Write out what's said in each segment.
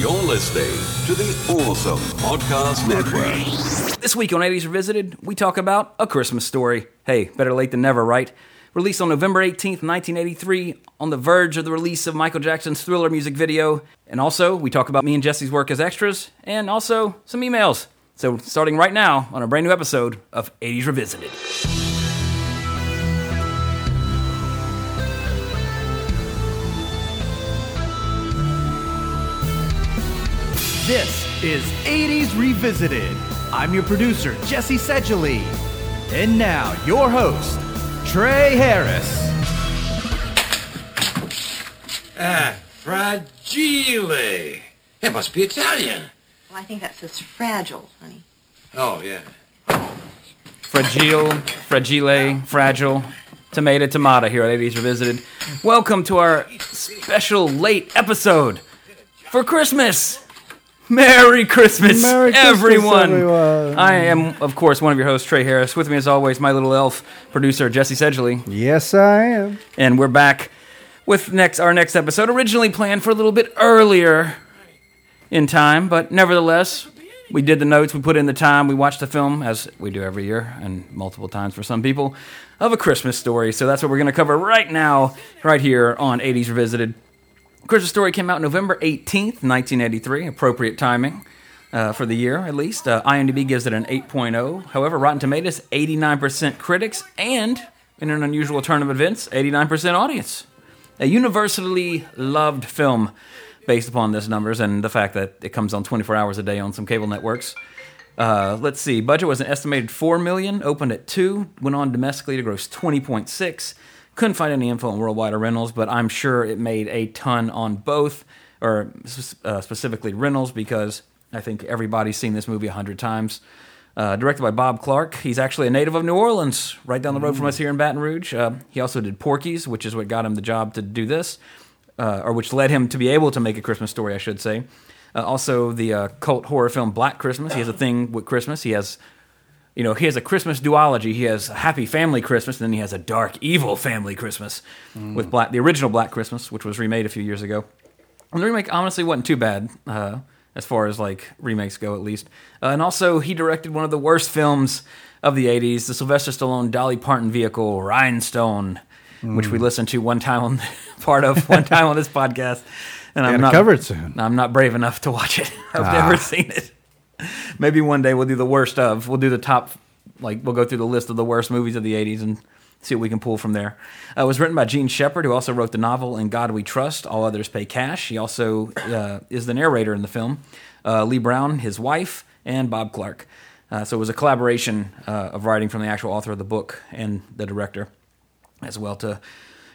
You're listening to the Awesome Podcast Network. This week on 80s Revisited, we talk about A Christmas Story. Hey, better late than never, right? Released on November 18th, 1983, on the verge of the release of Michael Jackson's Thriller music video. And also, we talk about me and Jesse's work as extras, and also some emails. So, starting right now on a brand new episode of 80s Revisited. This is 80s Revisited. I'm your producer, Jesse Seidule. And now, your host, Trey Harris. Ah, fragile. It must be Italian. Well, I think that says fragile, honey. Oh, yeah. Fragile, fragile, fragile, tomato, tomato here at 80s Revisited. Welcome to our special late episode for Christmas. Merry Christmas, Merry Christmas, everyone. everyone. I am, of course, one of your hosts, Trey Harris. With me, as always, my little elf producer, Jesse Seidule. Yes, I am. And we're back with next our next episode, originally planned for a little bit earlier in time, but nevertheless, we did the notes, we put in the time, we watched the film, as we do every year, and multiple times for some people, of a Christmas story. So that's what we're going to cover right now, right here on 80s Revisited. Christmas Story came out November 18th, 1983, appropriate timing. Uh, for the year, at least. Uh, IMDb gives it an 8.0. However, Rotten Tomatoes, 89% critics, and in an unusual turn of events, 89% audience. A universally loved film based upon these numbers and the fact that it comes on 24 hours a day on some cable networks. Uh, let's see. Budget was an estimated four million. Opened at two. Went on domestically to gross 20.6. Couldn't find any info on worldwide or rentals, but I'm sure it made a ton on both, or uh, specifically rentals, because I think everybody's seen this movie a hundred times. Uh, directed by Bob Clark. He's actually a native of New Orleans, right down the road from us here in Baton Rouge. Uh, he also did Porky's, which is what got him the job to do this, uh, or which led him to be able to make a Christmas story, I should say. Uh, also, the uh, cult horror film Black Christmas. He has a thing with Christmas. He has, you know, he has a Christmas duology. He has a happy family Christmas, and then he has a dark, evil family Christmas with Black, the original Black Christmas, which was remade a few years ago. And the remake honestly wasn't too bad, uh, as far as like remakes go, at least. Uh, and also, he directed one of the worst films of the '80s, the Sylvester Stallone Dolly Parton vehicle, Rhinestone, which we listened to one time on part of one time on this podcast. And Got it covered soon. I'm not brave enough to watch it. I've Ah. never seen it. Maybe one day we'll do the worst of. We'll do the top, like we'll go through the list of the worst movies of the '80s and see what we can pull from there. Uh, it was written by Jean Shepherd, who also wrote the novel "In God We Trust." All others pay cash. He also uh, is the narrator in the film. Uh, Leigh Brown, his wife, and Bob Clark. Uh, so it was a collaboration uh, of writing from the actual author of the book and the director as well to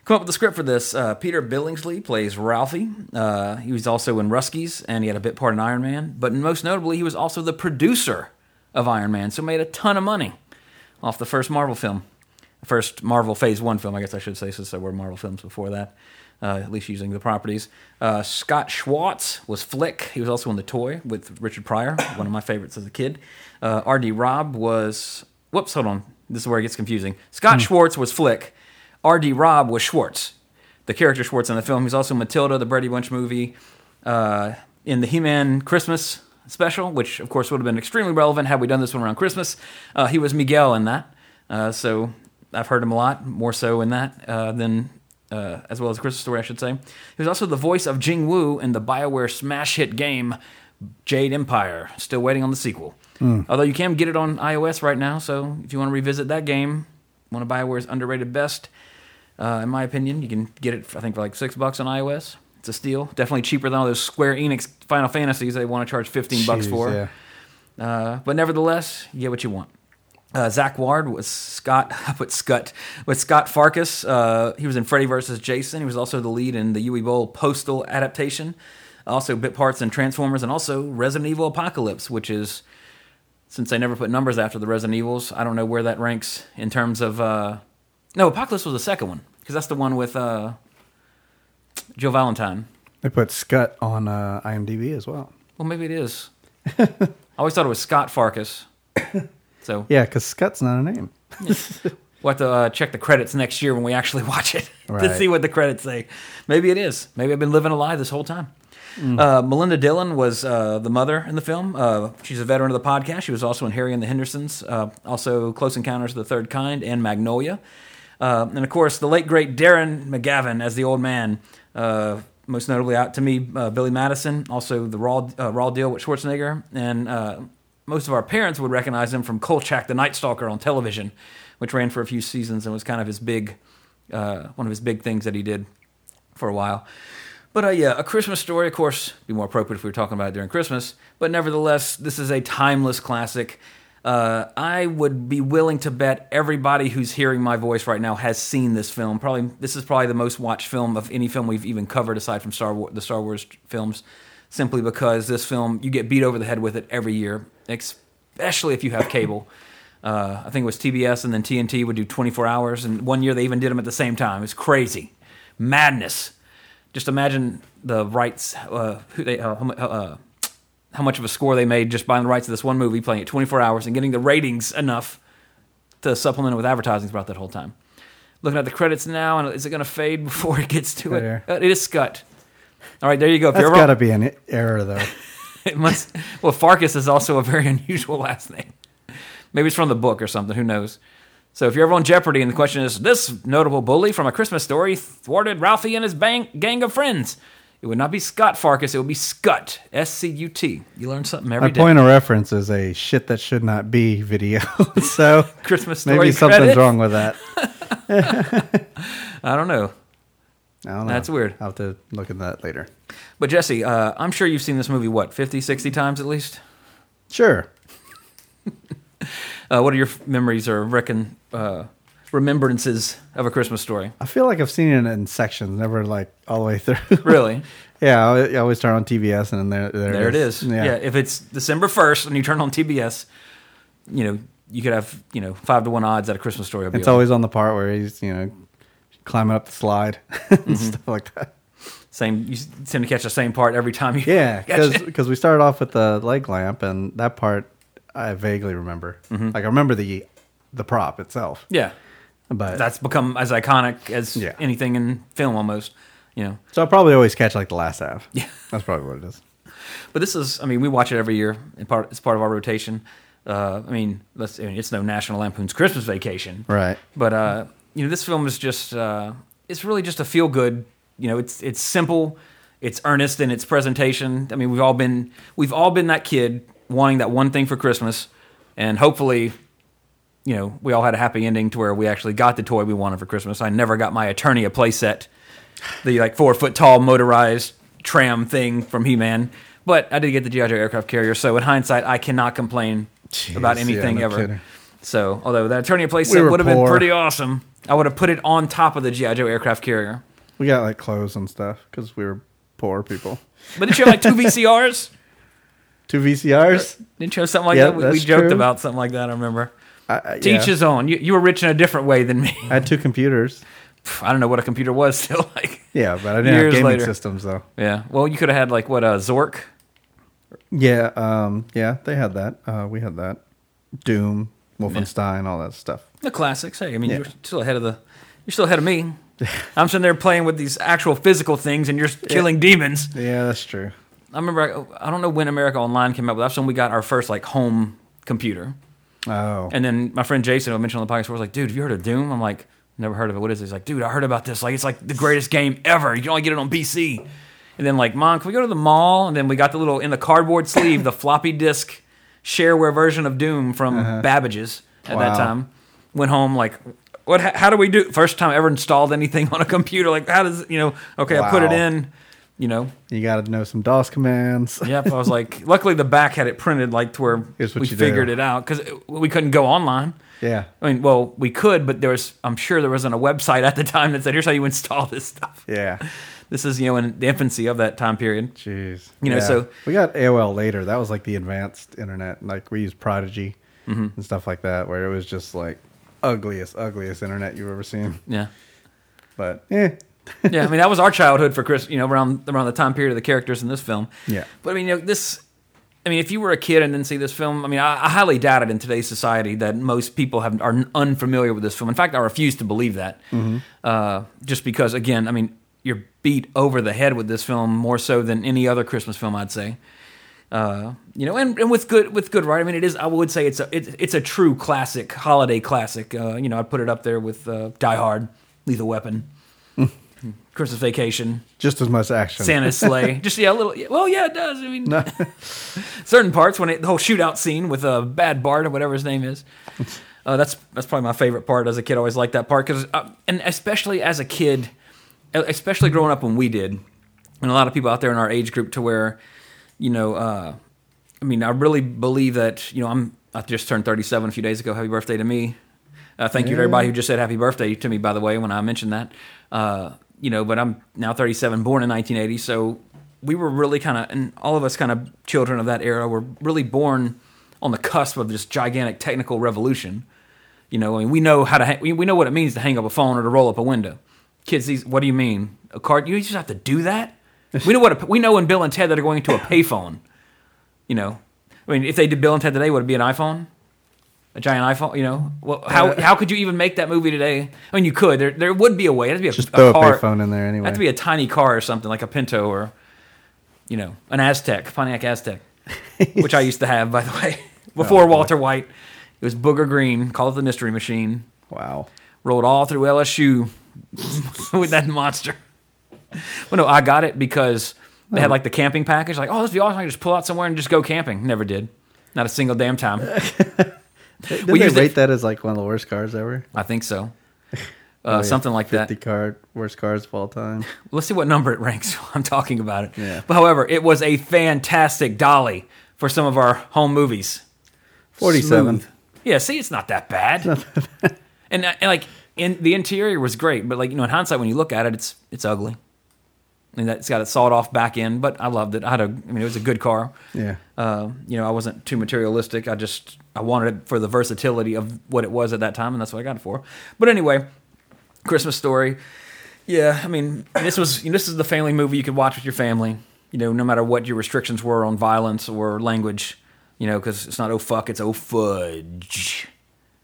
come up with the script for this. Uh, Peter Billingsley plays Ralphie. Uh, he was also in Russkies, and he had a bit part in Iron Man. But most notably, he was also the producer of Iron Man, so made a ton of money off the first Marvel film, first Marvel Phase One film, I guess I should say, since there were Marvel films before that. Uh, at least using the properties. Uh, Scott Schwartz was Flick. He was also in The Toy with Richard Pryor, one of my favorites as a kid. Uh, R.D. Robb was. Whoops, hold on. This is where it gets confusing. Scott Schwartz was Flick. R.D. Robb was Schwartz, the character Schwartz in the film. He's also Matilda, the Brady Bunch movie, uh, in the He-Man Christmas special, which of course would have been extremely relevant had we done this one around Christmas. Uh, he was Miguel in that, uh, so I've heard him a lot, more so in that uh, than uh, as well as Christmas story, I should say. He was also the voice of Jing Wu in the Bioware smash hit game Jade Empire. Still waiting on the sequel. Although you can get it on iOS right now, so if you want to revisit that game, one of Bioware's underrated best, uh, in my opinion, you can get it. I think for like six bucks on iOS. It's a steal. Definitely cheaper than all those Square Enix Final Fantasies they want to charge fifteen bucks for. yeah. Uh, but nevertheless, you get what you want. Uh, Zack Ward was Scott, I put Scott, with Scott Farkas. Uh, he was in Freddy vs. Jason. He was also the lead in the Uwe Boll Postal adaptation. Also, bit parts in Transformers and also Resident Evil Apocalypse, which is, since they never put numbers after the Resident Evils, I don't know where that ranks in terms of. Uh, no, Apocalypse was the second one, because that's the one with uh, Joe Valentine. They put Scut on uh, IMDb as well. Well, maybe it is. I always thought it was Scott Farkas. So Yeah, because Scott's not a name. We'll have to uh, check the credits next year when we actually watch it to Right. see what the credits say. Maybe it is. Maybe I've been living a lie this whole time. Uh, Melinda Dillon was uh, the mother in the film. Uh, she's a veteran of the podcast. She was also in Harry and the Hendersons, uh, also Close Encounters of the Third Kind, and Magnolia. Uh, and of course, the late great Darren McGavin as the old man. Uh, most notably, out to me, uh, Billy Madison, also the Raw uh, Raw Deal with Schwarzenegger, and uh, most of our parents would recognize him from Kolchak the Night Stalker on television, which ran for a few seasons and was kind of his big, uh, one of his big things that he did for a while. But yeah, a Christmas story, of course, be more appropriate if we were talking about it during Christmas. But nevertheless, this is a timeless classic. Uh, I would be willing to bet everybody who's hearing my voice right now has seen this film. Probably this is probably the most watched film of any film we've even covered aside from Star War- the Star Wars films. Simply because this film you get beat over the head with it every year, especially if you have cable. Uh, I think it was TBS and then TNT would do 24 hours, and one year they even did them at the same time. It's crazy, madness. Just imagine the rights, uh, who they, uh, how, mu- how much of a score they made just buying the rights to this one movie, playing it 24 hours, and getting the ratings enough to supplement it with advertising throughout that whole time. Looking at the credits now, and is it going to fade before it gets to it? There. Uh, It is Scott. All right, there you go. If That's got to be an error, though. it must. Well, Farkas is also a very unusual last name. Maybe it's from the book or something. Who knows? So if you're ever on Jeopardy and the question is, this notable bully from A Christmas Story thwarted Ralphie and his bang, gang of friends, it would not be Scott Farkas. It would be Scut. S C U T. You learn something every My day. point of reference is a shit that should not be video. so Christmas Story maybe something's credit? wrong with that. I don't know. I don't know. That's weird. I'll have to look at that later. But Jesse, uh, I'm sure you've seen this movie, what, 50, 60 times at least? Sure. Uh, what are your memories or reckon uh, remembrances of A Christmas Story? I feel like I've seen it in sections, never like all the way through. Really? yeah, I I always turn on TBS and then there, there, There it is. Yeah. If it's December first and you turn on TBS, you know you could have you know five to one odds that a Christmas story will be. It's on. always on the part where he's, you know, climbing up the slide Mm-hmm. and stuff like that. same. You seem to catch the same part every time you. Yeah, because we started off with the leg lamp, and that part I vaguely remember. Mm-hmm. Like I remember the the prop itself, yeah. But That's become as iconic as Yeah. anything in film almost. You know, so I probably always catch like the last half. Yeah. that's probably what it is. but this is. I mean, we watch it every year. In part, it's part of our rotation. Uh, I mean, let's. I mean, it's no National Lampoon's Christmas Vacation, Right. But uh, you know, this film is just uh, it's really just a feel good. You know, it's it's simple, it's earnest in its presentation. I mean, we've all been we've all been that kid wanting that one thing for Christmas, and hopefully, you know, we all had a happy ending to where we actually got the toy we wanted for Christmas. I never got my Eternia playset, the like four foot tall motorized tram thing from He Man. But I did get the GI Joe aircraft carrier, so in hindsight, I cannot complain Jeez, about yeah, anything no ever. kidding. So, although that Eternia We playset were would have been pretty awesome, I would have put it on top of the GI Joe aircraft carrier. We got like clothes and stuff because we were poor people. But didn't you have like two VCRs? Two VCRs. Didn't you have something like Yeah, that? We, we joked true. about something like that. I remember. I, To yeah. his own. You, you were rich in a different way than me. I had two computers. I don't know what a computer was still like. Yeah, but I didn't have gaming later. systems though. Yeah. Well, you could have had like what a Zork. Yeah, um, yeah, they had that. Uh, we had that. Doom, Wolfenstein, all that stuff. The classics. Hey, I mean, Yeah. you're still ahead of the. You're still ahead of me. I'm sitting there playing with these actual physical things, and you're killing demons. Yeah, that's true. I remember. I, I don't know when America Online came out, but that's when we got our first like home computer. Oh, And then my friend Jason, who I mentioned on the podcast, was like, "Dude, have you heard of Doom?" I'm like, "Never heard of it. What is it?" He's like, "Dude, I heard about this. Like, it's like the greatest game ever. You can only get it on PC." And then like, "Mom, can we go to the mall?" And then we got the little in the cardboard sleeve, the floppy disk shareware version of Doom from uh-huh. Babbage's at that time. Went home like, "What? How, do we do?" First time I ever installed anything on a computer. Like, how does you know? Okay, I put it in. You know, you got to know some DOS commands. Yep, I was like, luckily the back had it printed like to where we figured do. it out because we couldn't go online. yeah, I mean, well, we could, but there was, I'm sure there wasn't a website at the time that said, here's how you install this stuff. yeah. This is, you know, in the infancy of that time period. Jeez. You know, Yeah. so- we got AOL later. That was like the advanced internet. Like we used Prodigy Mm-hmm. and stuff like that, where it was just like ugliest, ugliest internet you've ever seen. Yeah. But eh, Yeah, I mean, that was our childhood for Chris, you know, around, around the time period of the characters in this film. Yeah. But I mean, you know, this, I mean, if you were a kid and didn't see this film, I mean, I, I highly doubt it in today's society that most people have are unfamiliar with this film. In fact, I refuse to believe that. Uh, just because, again, I mean, you're beat over the head with this film more so than any other Christmas film, I'd say. Uh, you know, and, and with good with good writing. I mean, it is. I would say it's a it, it's a true classic, holiday classic. Uh, you know, I'd put it up there with uh, Die Hard, Lethal Weapon, Christmas Vacation, Just as much action. Santa's sleigh. Just yeah, a little. yeah, Well, yeah, it does. I mean, certain parts when it, the whole shootout scene with uh, Bad Bart or whatever his name is. Uh, that's that's probably my favorite part as a kid. I always liked that part because, uh, and especially as a kid, especially growing up when we did, and a lot of people out there in our age group to where, you know, uh, I mean, I really believe that you know I'm I just turned 37 a few days ago. Happy birthday to me. Uh, thank you to everybody who just said happy birthday to me. By the way, when I mentioned that, uh, you know, but I'm now 37, born in 1980, so we were really kind of, and all of us kind of children of that era were really born on the cusp of this gigantic technical revolution. You know, I mean, we know how to, ha- we, we know what it means to hang up a phone or to roll up a window. Kids, these, what do you mean? A card? You just have to do that? We know what a, we know when Bill and Ted that are going to a payphone. You know, I mean, if they did Bill and Ted today, would it be an iPhone? A giant iPhone? You know, well, how how could you even make that movie today? I mean, you could. There there would be a way. It'd be a, Just a throw a car. payphone in there anyway. To be a tiny car or something like a Pinto or, you know, an Aztek, Pontiac Aztek, which I used to have, by the way, oh, before Oh. Walter White. It was Booger Green, called it the Mystery Machine. Wow. Rolled all through LSU with that monster. Well, no, I got it because they had oh. like the camping package. Like, oh, this would be awesome. I can just pull out somewhere and just go camping. Never did. Not a single damn time. Didn't We they used it- rate that as like one of the worst cars ever? I think so. Uh, Oh, yeah, something like that. 50 card worst cars of all time. Let's see what number it ranks. I'm talking about it. Yeah. But however, it was a fantastic dolly for some of our home movies. 47. Smooth. Yeah, see, it's not that bad. and, uh, and like, in the interior was great, but like you know, in hindsight, when you look at it, it's it's ugly. And that's got a sawed off back end, but I loved it. I had a, I mean, it was a good car. Yeah. Uh, you know, I wasn't too materialistic. I just I wanted it for the versatility of what it was at that time, and that's what I got it for. But anyway, Christmas Story. Yeah, I mean, this was you know, this is the family movie you could watch with your family. You know, no matter what your restrictions were on violence or language. You know, because it's not oh fuck, it's oh fudge.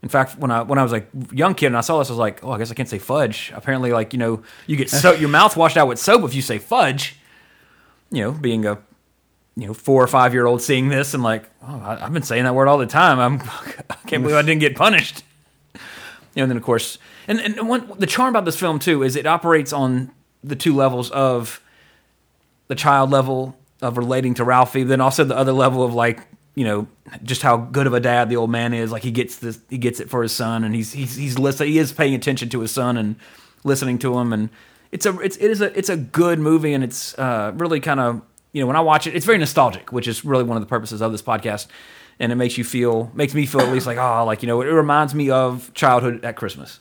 In fact, when I when I was like young kid and I saw this, I was like, oh, I guess I can't say fudge. Apparently, like you know, you get so your mouth washed out with soap if you say fudge. You know, being a you know four or five year old seeing this and like, oh, I, I've been saying that word all the time. I'm I can't believe I didn't get punished. You know, and then of course, and and one the charm about this film too is it operates on the two levels of the child level of relating to Ralphie, then also the other level of like you know just how good of a dad the old man is. Like he gets this, he gets it for his son, and he's he's he's listening. He is paying attention to his son and listening to him, and it's a it's it is a it's a good movie, and it's uh, really kind of you know when I watch it, it's very nostalgic, which is really one of the purposes of this podcast. And it makes you feel, makes me feel at least like, oh, like, you know, it reminds me of childhood at Christmas.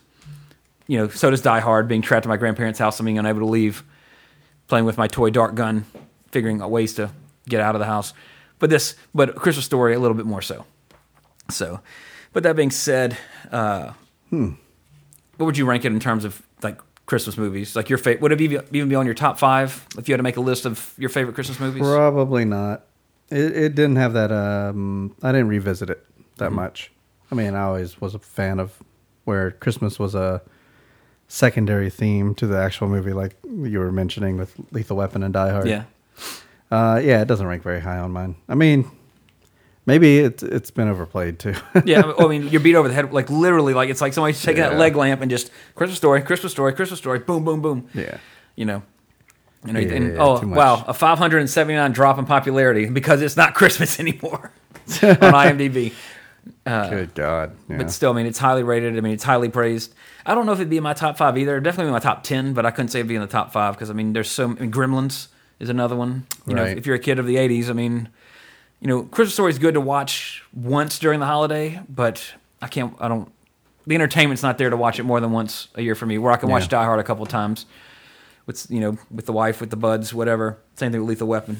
You know, so does Die Hard, being trapped in my grandparents' house and being unable to leave, playing with my toy dart gun, figuring out ways to get out of the house. But this, but Christmas Story, a little bit more so. So, but that being said, uh, what would you rank it in terms of like Christmas movies? Like your favorite, would it even even be on your top five if you had to make a list of your favorite Christmas movies? Probably not. It, it didn't have that. Um, I didn't revisit it that Mm-hmm. much. I mean, I always was a fan of where Christmas was a secondary theme to the actual movie, like you were mentioning with Lethal Weapon and Die Hard. Yeah. Uh, yeah, it doesn't rank very high on mine. I mean, maybe it's it's been overplayed too. yeah, I mean, you're beat over the head, like literally, like it's like somebody's taking that leg lamp and just Christmas story, Christmas story, Christmas story, boom, boom, boom. yeah. You know, you know, Yeah, and, yeah, oh wow, a 579 drop in popularity because it's not Christmas anymore on IMDb. Good God. Yeah. But still, I mean, it's highly rated. I mean, it's highly praised. I don't know if it'd be in my top five either. Definitely in my top ten, but I couldn't say it'd be in the top five because I mean, there's so. I mean, Gremlins is another one. You know, if you're a kid of the '80s, I mean, you know, Christmas Story is good to watch once during the holiday, but I can't. I don't. The entertainment's not there to watch it more than once a year for me. Where I can watch Yeah. Die Hard a couple times with you know with the wife, with the buds, whatever. Same thing with Lethal Weapon.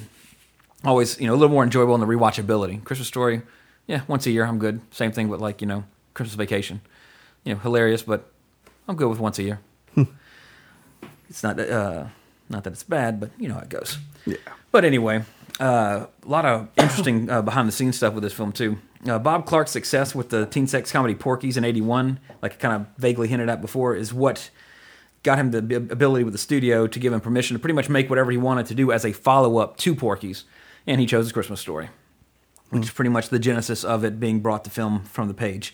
Always you know a little more enjoyable in the rewatchability. Christmas Story, yeah, once a year I'm good. Same thing with like you know Christmas Vacation, you know hilarious, but I'm good with once a year. it's not uh, not that it's bad, but you know how it goes. Yeah. But anyway, uh, a lot of interesting uh, behind the scenes stuff with this film too. Uh, Bob Clark's success with the teen sex comedy Porky's in '81, like I kind of vaguely hinted at before, is what got him the ability with the studio to give him permission to pretty much make whatever he wanted to do as a follow up to Porky's, and he chose a Christmas story, which is pretty much the genesis of it being brought to film from the page.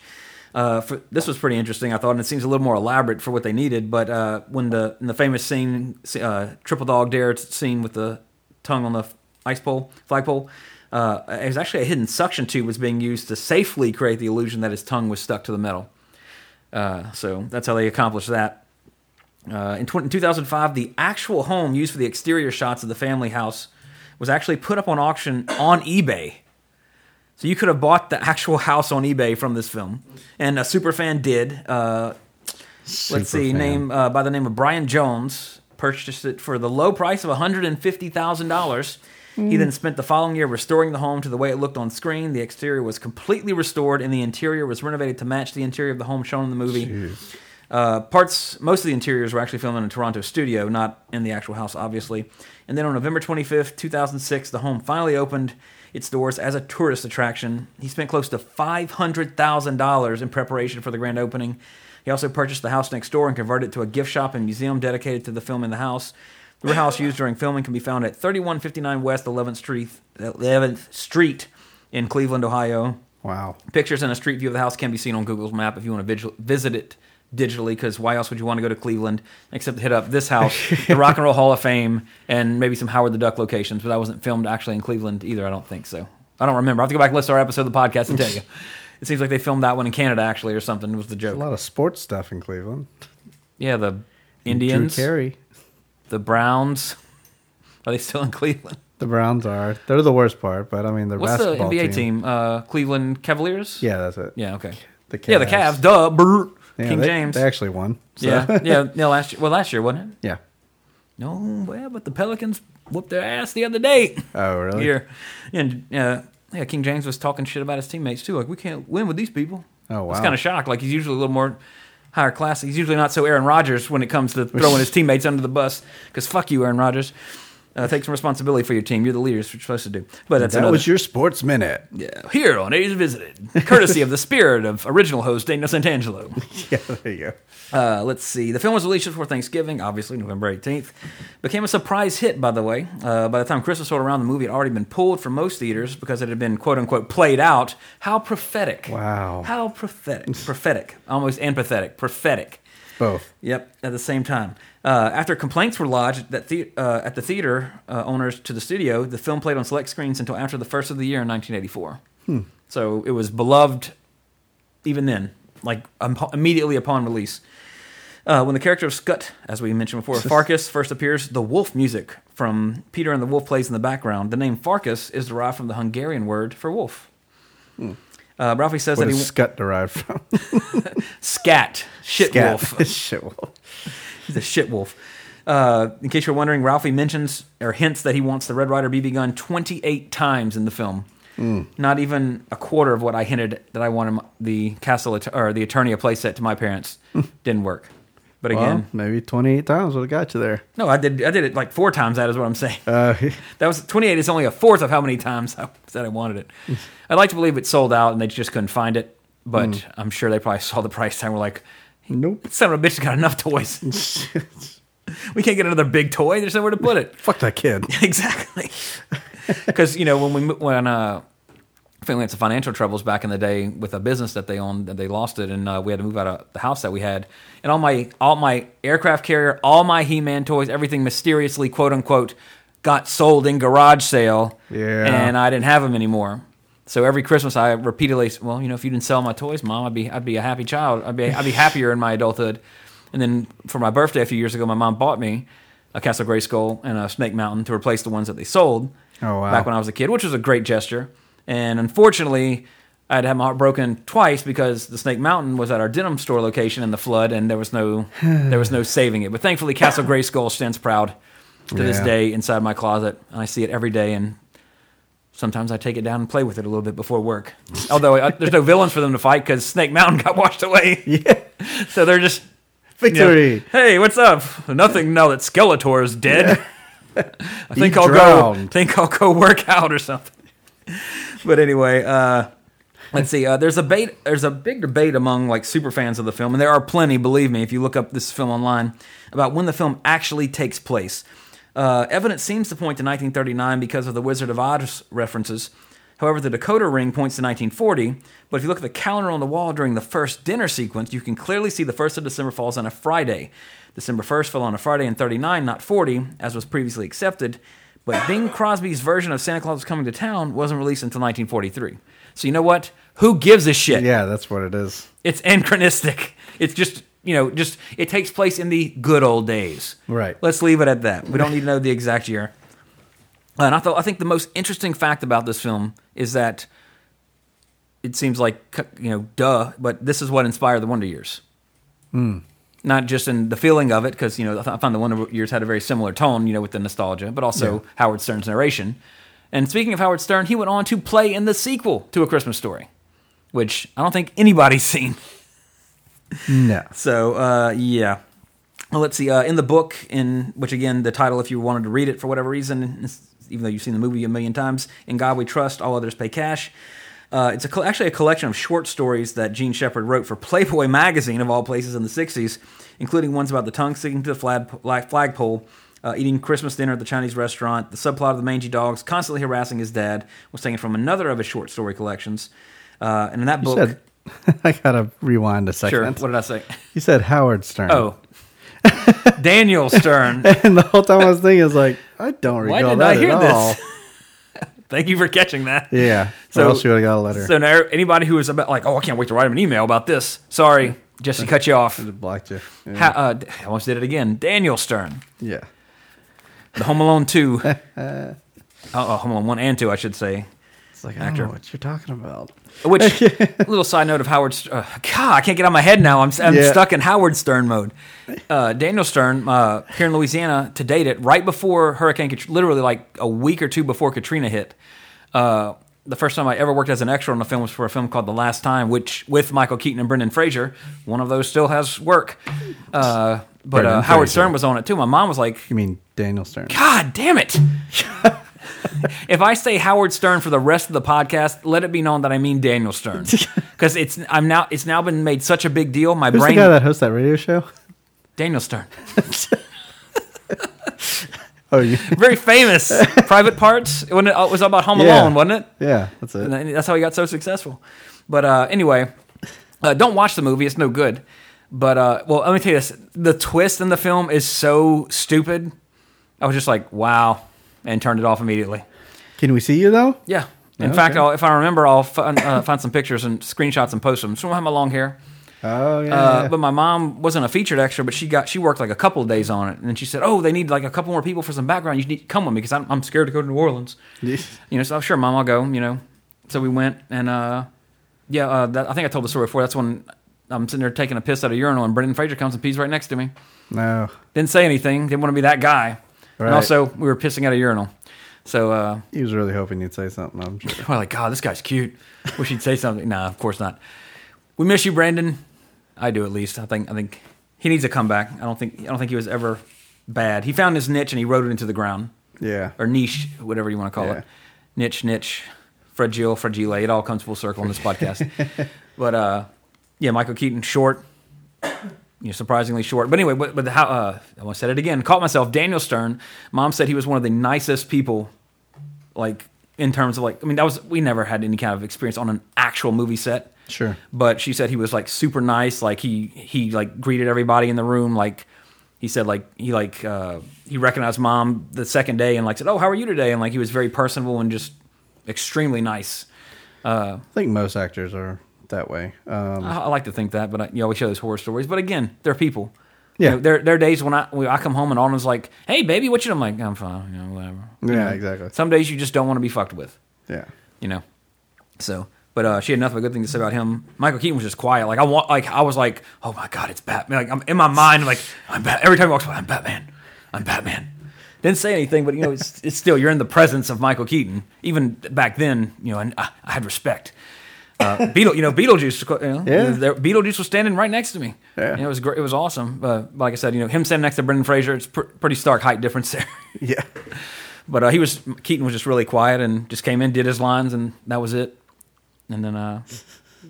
Uh, for, this was pretty interesting, I thought, and it seems a little more elaborate for what they needed. But uh, when the in the famous scene, uh, triple dog dare scene with the tongue on the ice pole, flagpole, uh, it was actually a hidden suction tube was being used to safely create the illusion that his tongue was stuck to the metal. Uh, so that's how they accomplished that. Uh, in, tw- in 2005, the actual home used for the exterior shots of the family house was actually put up on auction on eBay. So you could have bought the actual house on eBay from this film, and a super fan did. Uh, let's see, Superfan. name uh, by the name of Brian Jones purchased it for the low price of one hundred and fifty thousand dollars. He then spent the following year restoring the home to the way it looked on screen. The exterior was completely restored, and the interior was renovated to match the interior of the home shown in the movie. Uh, parts, most of the interiors were actually filmed in a Toronto studio, not in the actual house, obviously. And then on November 25th, 2006, the home finally opened its doors as a tourist attraction. He spent close to $500,000 in preparation for the grand opening. He also purchased the house next door and converted it to a gift shop and museum dedicated to the film in the house. The warehouse used during filming can be found at 3159 West 11th Street, 11th Street in Cleveland, Ohio. Wow. Pictures and a street view of the house can be seen on Google's map if you want to visit it digitally. Because why else would you want to go to Cleveland except to hit up this house, the Rock and Roll Hall of Fame, and maybe some Howard the Duck locations? But that wasn't filmed actually in Cleveland either. I don't think so. I don't remember. I have to go back and listen to our episode of the podcast and tell you. It seems like they filmed that one in Canada actually, or something. Was the joke. A lot of sports stuff in Cleveland. Yeah, the Indians, Drew Carey. the Browns. Are they still in Cleveland? The Browns are. They're the worst part, but I mean the What's the NBA team? Uh, Cleveland Cavaliers. Yeah, that's it. Yeah. Okay. The Yeah, the Cavs. Cavs. Duh. Brr. Yeah, King they, James. They actually won. so- Yeah, yeah, yeah. Last year, well, last year wasn't it? yeah. No, well, but the Pelicans whooped their ass the other day. Oh, really? Here, and uh, yeah, King James was talking shit about his teammates too. Like we can't win with these people. Oh, wow. kind of shocked. Like he's usually a little more higher class. He's usually not so Aaron Rodgers when it comes to throwing his teammates under the bus. Because fuck you, Aaron Rodgers. Uh, take some responsibility for your team. You're the leaders. You're supposed to do. But that's That another. was your sports minute. yeah, here on A's Visited, courtesy of the spirit of original host Dana Santangelo. Yeah, there you go. Uh, let's see. The film was released before Thanksgiving, obviously November 18th. Became a surprise hit, by the way. Uh, by the time Christmas rolled around, the movie had already been pulled from most theaters because it had been quote unquote played out. How prophetic! Wow. How prophetic! prophetic, almost empathetic. Prophetic. Both. Yep, at the same time. Uh, after complaints were lodged that the, uh, at the theater uh, owners to the studio, the film played on select screens until after the first of the year in 1984. So it was beloved even then, like um, immediately upon release. Uh, when the character of Scut, as we mentioned before, Farkas first appears, the wolf music from Peter and the Wolf plays in the background. The name Farkas is derived from the Hungarian word for wolf. Uh, Ralphie says What that he Scut derived from? scat shit Scat. wolf. Shit wolf. He's a shit wolf. Uh, in case you're wondering, Ralphie mentions or hints that he wants the Red Ryder BB gun 28 times in the film. Not even a quarter of what I hinted that I wanted the castle or the Eternia playset to my parents. Didn't work. But Well, again, maybe 28 times would have got you there. no, I did. I did it like four times. That is what I'm saying. Uh, That was 28 is only a fourth of how many times I said I wanted it. I'd like to believe it sold out and they just couldn't find it. But I'm sure they probably saw the price tag and were like, nope. son of a bitch has got enough toys. we can't get another big toy. There's nowhere to put it. Fuck that kid. exactly. Because you know when we when uh, family had some financial troubles back in the day with a business that they owned, that they lost it, and uh, we had to move out of the house that we had, and all my all my aircraft carrier, all my He-Man toys, everything mysteriously quote unquote got sold in garage sale, Yeah. and I didn't have them anymore. So every Christmas, I repeatedly, well, you know, if you didn't sell my toys, Mom, I'd be, I'd be a happy child. I'd be, I'd be happier in my adulthood. And then for my birthday a few years ago, my mom bought me a Castle Grayskull and a Snake Mountain to replace the ones that they sold Oh, wow. back when I was a kid, which was a great gesture. And unfortunately, I had to have my heart broken twice because the Snake Mountain was at our denim store location in the flood, and there was no there was no saving it. But thankfully, Castle Grayskull stands proud to this day inside my closet, and I see it every day. And sometimes I take it down and play with it a little bit before work. Although uh, there's no villains for them to fight because Snake Mountain got washed away. Yeah. so they're just you know, Victory. hey, what's up? Nothing now that Skeletor is dead. I think I'll drowned. go. Think I'll go work out or something. But anyway, uh, Let's see. Uh, there's a bait, There's a big debate among like super fans of the film, and there are plenty. Believe me, if you look up this film online, about when the film actually takes place. Uh, evidence seems to point to 1939 because of the Wizard of Oz references. However, the decoder ring points to 1940. But if you look at the calendar on the wall during the first dinner sequence, you can clearly see the 1st of December falls on a Friday. December 1st fell on a Friday in 39, not 40, as was previously accepted. But Bing Crosby's version of Santa Claus is Coming to Town wasn't released until 1943. So you know what? Who gives a shit? Yeah, that's what it is. It's anachronistic. It's just you know, just it takes place in the good old days. Right. Let's leave it at that. We don't need to know the exact year. And I thought I think the most interesting fact about this film is that it seems like you know, duh, but this is what inspired the Wonder Years. Hmm. Not just in the feeling of it, because you know I found the Wonder Years had a very similar tone, you know, with the nostalgia, but also Yeah. Howard Stern's narration. And speaking of Howard Stern, he went on to play in the sequel to A Christmas Story, which I don't think anybody's seen. No. So uh, yeah, well, let's see. Uh, in the book, in which again the title, if you wanted to read it for whatever reason, even though you've seen the movie a million times, "In God We Trust, All Others Pay Cash." Uh, it's a, actually a collection of short stories that Jean Shepherd wrote for Playboy magazine of all places in the '60s, including ones about the tongue sticking to the flag, flag, flagpole. Uh, eating Christmas dinner at the Chinese restaurant, the subplot of the mangy dogs constantly harassing his dad was taken from another of his short story collections. Uh, and in that You book, said, I gotta rewind a second. sure, what did I say? You said Howard Stern. Oh, Daniel Stern. and the whole time I was thinking, I was like, I don't Why recall that I hear at this? all. Thank you for catching that. Yeah. So- So else you would have got a letter. So now anybody who is about like, oh, I can't wait to write him an email about this. Sorry, Jesse cut you off. It blocked you. Yeah. Ha- uh, I almost did it again. Daniel Stern, yeah. the Home Alone two, uh, uh, Home Alone one and two, I should say. It's like, I don't know what you're talking about. Which little side note of Howard? Uh, God, I can't get out of my head now. I'm, I'm Yeah. stuck in Howard Stern mode. Uh, Daniel Stern uh, here in Louisiana to date it right before Hurricane, Kat- literally like a week or two before Katrina hit. Uh, the first time I ever worked as an extra on a film was for a film called The Last Time, which with Michael Keaton and Brendan Fraser, one of those still has work. Uh, but uh, Howard. Stern was on it too. My mom was like, You mean Daniel Stern? God damn it. if I say Howard Stern for the rest of the podcast, let it be known that I mean Daniel Stern. Because it's I'm now it's now been made such a big deal. My Who's brain the guy that hosts that radio show? Daniel Stern. Oh, you. Very famous. Private parts. It wasn't- it was about Home Yeah. Alone, wasn't it? yeah, that's it. then that's how he got so successful. But uh, anyway, uh, don't watch the movie; it's no good. But uh, well, let me tell you this: the twist in the film is so stupid. I was just like, "Wow," and turned it off immediately. Can we see you though? Yeah. In Okay. fact, I'll, if I remember, I'll find, uh, find some pictures and screenshots and post them. So I don't have my long hair. Oh yeah. Uh, yeah. But my mom wasn't a featured extra, but she got she worked like a couple of days on it, and then she said, "Oh, they need like a couple more people for some background. You need to come with me because I'm, I'm scared to go to New Orleans." You know, so sure, mom, I'll go. You know, so we went, and uh, yeah, uh, that, I think I told the story before. That's when I'm sitting there taking a piss at a urinal, and Brendan Fraser comes and pees right next to me. no. Didn't say anything. Didn't want to be that guy. And also, we were pissing at a urinal. So uh, He was really hoping you'd say something. I'm sure. we're like, God, this guy's cute. Wish he'd say something. Nah, of course not. We miss you, Brandon. I do at least. I think. I think he needs a comeback. I don't think. I don't think he was ever bad. He found his niche and he wrote it into the ground, Yeah. or niche, whatever you want to call Yeah. it. Niche, niche, fragile, fragile. It all comes full circle in this podcast. but uh, yeah, Michael Keaton, short. You know, surprisingly short. But anyway, but, but how? Uh, I want to say it again. Caught myself. Daniel Stern. Mom said he was one of the nicest people like in terms of like I mean that was we never had any kind of experience on an actual movie set. Sure. But she said he was like super nice, like he he like greeted everybody in the room like he said like he like uh he recognized mom the second day and like said, "Oh, how are you today?" and like he was very personable and just extremely nice. I think most actors are that way. Um, I, I like to think that, but I, you know, we show those horror stories. But again, they're people. Yeah. You know, there, there are days when I when I come home and Alden's like, "Hey, baby, what you? I'm like, "I'm fine, you know, whatever." yeah, exactly. Some days you just don't want to be fucked with. Yeah. you know. So, but uh, she had nothing but good thing to say about him. Michael Keaton was just quiet. Like I want, like I was like, oh my god, it's Batman. Like I'm in my mind, I'm like I'm Bat. Every time he walks by, I'm Batman. I'm Batman. Didn't say anything, but you know, it's, it's still you're in the presence of Michael Keaton. Even back then, you know, and I, I had respect. Uh, Beetle, you know, Beetlejuice, you know, Yeah. there- Beetlejuice was standing right next to me. Yeah. You know, it was great. It was awesome. Uh, like I said, you know, him standing next to Brendan Fraser, it's pr- pretty stark height difference there. Yeah. But uh, he was Keaton was just really quiet and just came in, did his lines, and that was it. and then uh,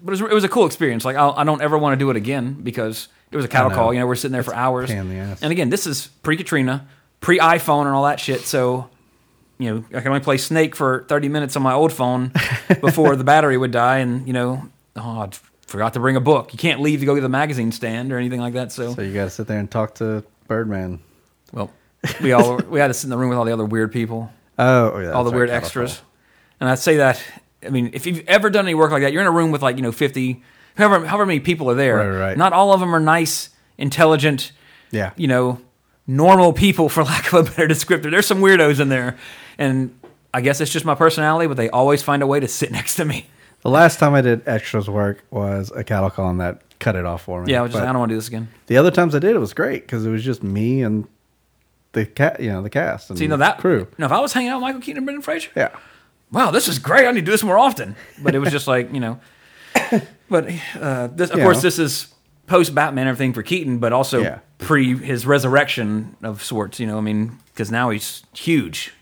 but it was, it was a cool experience. Like I, I don't ever want to do it again because it was a cattle call. You know, we're sitting there for hours. And again, this is pre Katrina, pre iPhone, and all that shit. So you know, I can only play Snake for 30 minutes on my old phone before the battery would die. And, you know, oh, I forgot to bring a book. You can't leave to go get the magazine stand or anything like that. So, So you got to sit there and talk to Birdman. well, we all we had to sit in the room with all the other weird people, Oh, oh, yeah, all the weird extras. And I'd say that, I mean, if you've ever done any work like that, you're in a room with like, you know, 50, however, however many people are there. Right, right. Not all of them are nice, intelligent, Yeah. you know, normal people, for lack of a better descriptor. There's some weirdos in there. And I guess it's just my personality, but they always find a way to sit next to me. The last time I did extras work was a cattle call, and that cut it off for me. Yeah, I was just I don't want to do this again. The other times I did, it was great because it was just me and the cat, you know, the cast and you know, that crew. No, if I was hanging out with Michael Keaton and Brendan Fraser, Yeah, wow, this is great. I need to do this more often. But it was just like, you know, but uh, this, of You course, know. this is post Batman everything for Keaton, but also Yeah. pre his resurrection of sorts. You know, I mean, because now he's huge.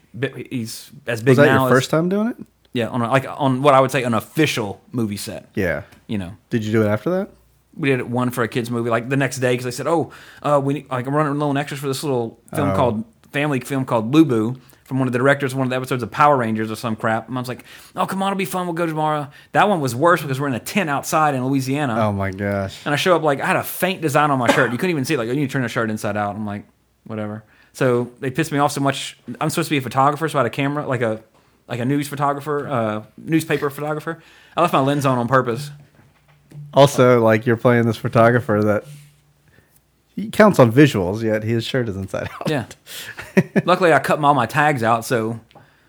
He's as big was that now. your as- first time doing it? Yeah, on a, like on what I would say an official movie set. Yeah. You know, Did you do it after that? we did it one for a kids movie like the next day because they said, "Oh, uh, we need, like I'm running low on extras for this little film Oh. called family film called Lubu from one of the directors, of one of the episodes of Power Rangers or some crap." And I was like, "Oh, come on, it'll be fun. We'll go tomorrow." That one was worse because we're in a tent outside in Louisiana, Oh my gosh. and I show up like I had a faint design on my shirt. You couldn't even see it. Like, oh, you need to turn the shirt inside out. I'm like, whatever. So they pissed me off so much. I'm supposed to be a photographer, so I had a camera, like a like a news photographer, uh, newspaper photographer. I left my lens on on purpose. Also, like you're playing this photographer that he counts on visuals, yet his shirt is inside out. Yeah. Luckily, I cut all my tags out, so.